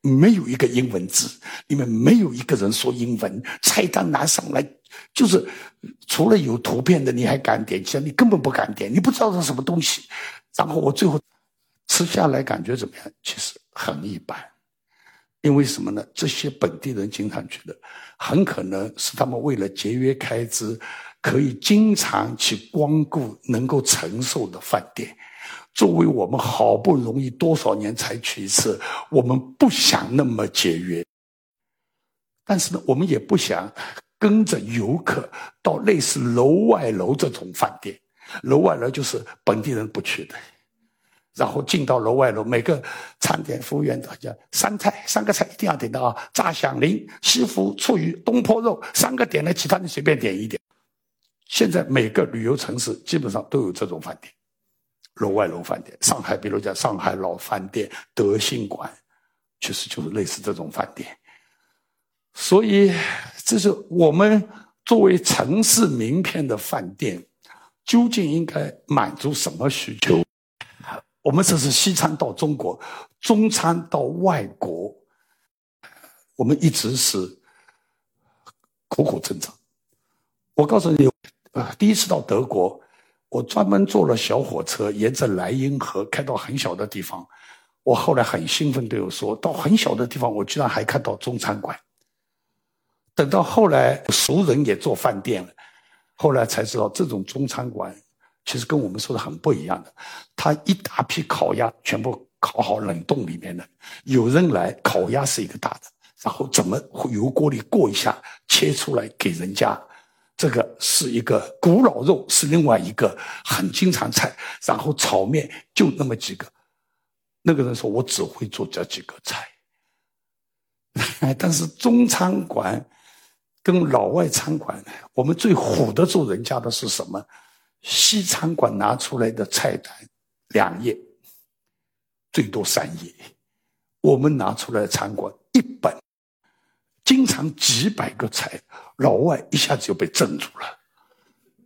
没有一个英文字，里面没有一个人说英文。菜单拿上来，就是除了有图片的，你还敢点？其实你根本不敢点，你不知道是什么东西。然后我最后吃下来感觉怎么样？其实很一般。因为什么呢？这些本地人经常去的，很可能是他们为了节约开支，可以经常去光顾能够承受的饭店。作为我们好不容易多少年才去一次，我们不想那么节约，但是呢，我们也不想跟着游客到类似楼外楼这种饭店。楼外楼就是本地人不去的。然后进到楼外楼，每个餐点服务员都叫三菜，三个菜一定要点的啊！炸响铃、西湖醋鱼、东坡肉，三个点了，其他你随便点一点。现在每个旅游城市基本上都有这种饭店，楼外楼饭店。上海，比如讲上海老饭店、德兴馆，其实就是类似这种饭店。所以，这是我们作为城市名片的饭店，究竟应该满足什么需求？我们这是西餐到中国，中餐到外国，我们一直是苦苦挣扎。我告诉你，呃，第一次到德国，我专门坐了小火车，沿着莱茵河开到很小的地方。我后来很兴奋对我说：“到很小的地方，我居然还看到中餐馆。”等到后来，熟人也做饭店了，后来才知道这种中餐馆其实跟我们说的很不一样的。他一大批烤鸭全部烤好冷冻里面的，有人来烤鸭是一个大的，然后怎么油锅里过一下切出来给人家，这个是一个古老肉是另外一个很经常菜，然后炒面就那么几个。那个人说：“我只会做这几个菜。” 但是中餐馆跟老外餐馆，我们最唬得住人家的是什么？西餐馆拿出来的菜单两页，最多三页；我们拿出来餐馆一本，经常几百个菜，老外一下子就被镇住了。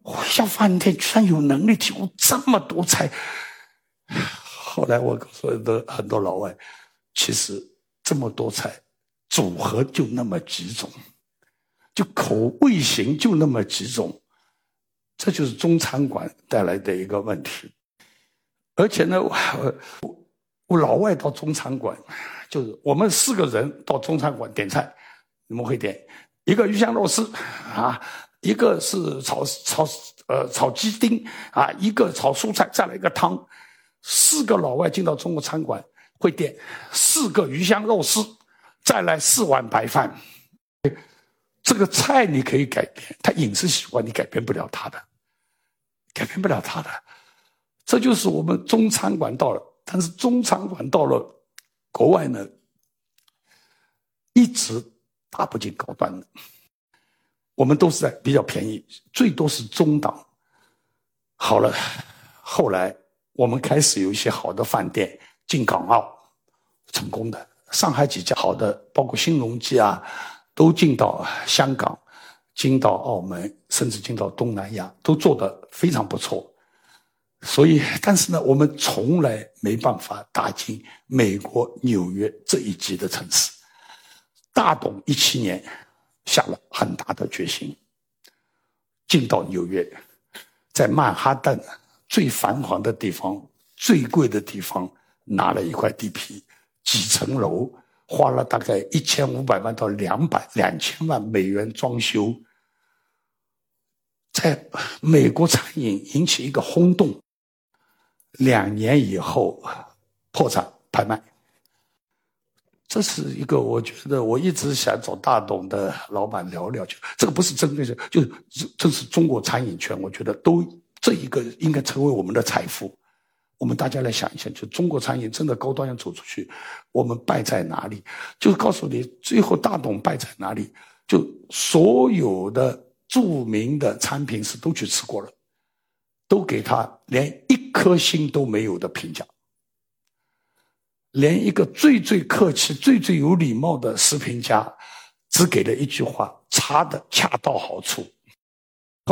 我家饭店居然有能力提供这么多菜。后来我说的很多老外，其实这么多菜组合就那么几种，就口味型就那么几种，这就是中餐馆带来的一个问题。而且呢，我我老外到中餐馆，就是我们四个人到中餐馆点菜，你们会点一个鱼香肉丝啊，一个是炒炒呃炒鸡丁啊，一个炒蔬菜，再来一个汤。四个老外进到中国餐馆会点四个鱼香肉丝，再来四碗白饭。这个菜你可以改变，他饮食习惯你改变不了他的，改变不了他的。这就是我们中餐馆到了，但是中餐馆到了国外呢，一直打不进高端的。我们都是在比较便宜，最多是中档。好了，后来。我们开始有一些好的饭店进港澳，成功的。上海几家好的，包括新荣记啊，都进到香港，进到澳门，甚至进到东南亚，都做得非常不错。所以，但是呢，我们从来没办法打进美国纽约这一级的城市。大董一七年下了很大的决心，进到纽约，在曼哈顿。最繁华的地方，最贵的地方，拿了一块地皮，几层楼，花了大概一千五百万到两百两千万美元装修，在美国餐饮引起一个轰动。两年以后破产拍卖，这是一个我觉得我一直想找大董的老板聊聊，就这个不是针对性，就是这是中国餐饮圈，我觉得都。这一个应该成为我们的财富。我们大家来想一想，就中国餐饮真的高端要走出去，我们败在哪里？就告诉你，最后大董败在哪里？就所有的著名的餐品师都去吃过了，都给他连一颗星都没有的评价，连一个最最客气、最最有礼貌的食评家，只给了一句话：差的恰到好处。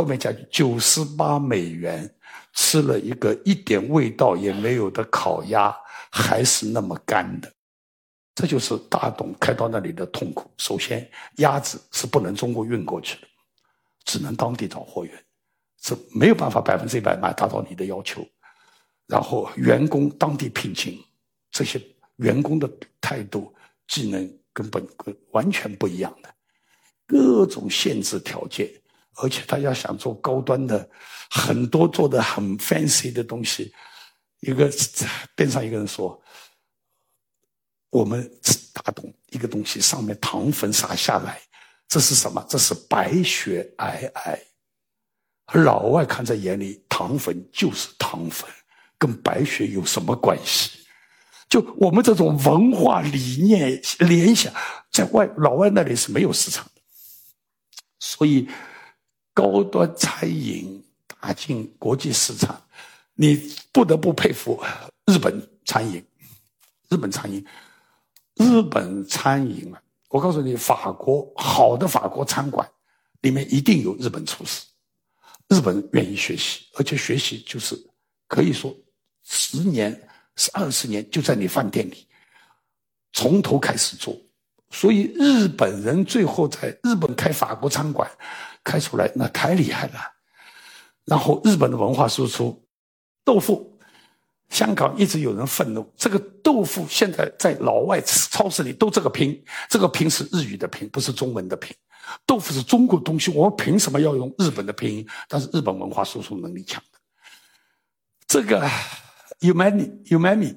后面讲九十八美元吃了一个一点味道也没有的烤鸭，还是那么干的，这就是大董开到那里的痛苦。首先，鸭子是不能中国运过去的，只能当地找货源，是没有办法百分之一百达到你的要求。然后，员工当地聘请，这些员工的态度、技能根本跟完全不一样的，各种限制条件。而且他要想做高端的，很多做的很 fancy 的东西。一个边上一个人说：“我们打懂一个东西，上面糖粉撒下来，这是什么？这是白雪皑皑。老外看在眼里，糖粉就是糖粉，跟白雪有什么关系？就我们这种文化理念联想，在外老外那里是没有市场的，所以。”高端餐饮打进国际市场，你不得不佩服日本餐饮。日本餐饮，日本餐饮啊！我告诉你，法国好的法国餐馆里面一定有日本厨师。日本愿意学习，而且学习就是可以说十年是二十年就在你饭店里从头开始做，所以日本人最后在日本开法国餐馆，开出来那太厉害了。然后日本的文化输出，豆腐，香港一直有人愤怒，这个豆腐现在在老外超市里都这个拼，这个拼是日语的拼，不是中文的拼。豆腐是中国东西，我们凭什么要用日本的拼音？但是日本文化输出能力强，这个 umami umami，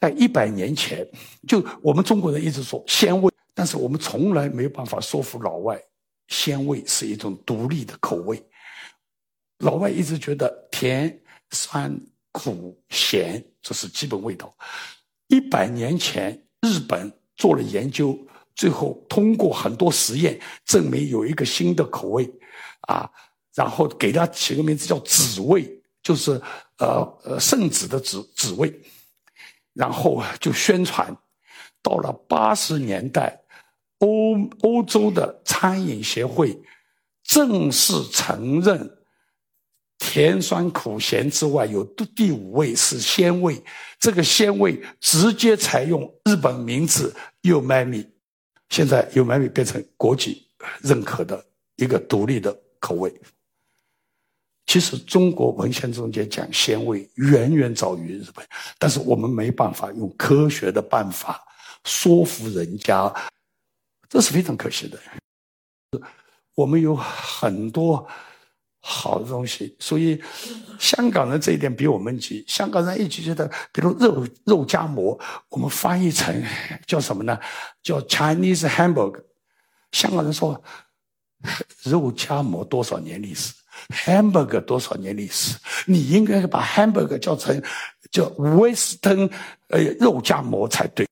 在一百年前，就我们中国人一直说鲜味，但是我们从来没有办法说服老外，鲜味是一种独立的口味。老外一直觉得甜、酸、苦、咸这是基本味道。一百年前，日本做了研究。最后通过很多实验证明有一个新的口味，啊，然后给它起个名字叫紫味，就是呃呃圣旨的紫紫味，然后就宣传。到了八十年代，欧欧洲的餐饮协会正式承认，甜酸苦咸之外有第五味是鲜味，这个鲜味直接采用日本名字又麦米。现在有麦米变成国际认可的一个独立的口味。其实中国文献中间讲鲜味远远早于日本，但是我们没办法用科学的办法说服人家，这是非常可惜的。我们有很多。好的东西，所以香港人这一点比我们急。香港人一直觉得，比如肉肉夹馍，我们翻译成叫什么呢？叫 Chinese hamburger。香港人说，肉夹馍多少年历史？hamburger 多少年历史？你应该把 hamburger 叫成叫 Western 呃肉夹馍才对。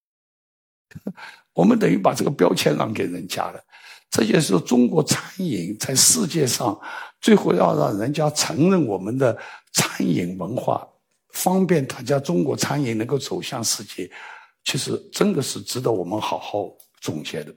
我们等于把这个标签让给人家了。这就是中国餐饮在世界上。最后要让人家承认我们的餐饮文化，方便大家中国餐饮能够走向世界，其实真的是值得我们好好总结的。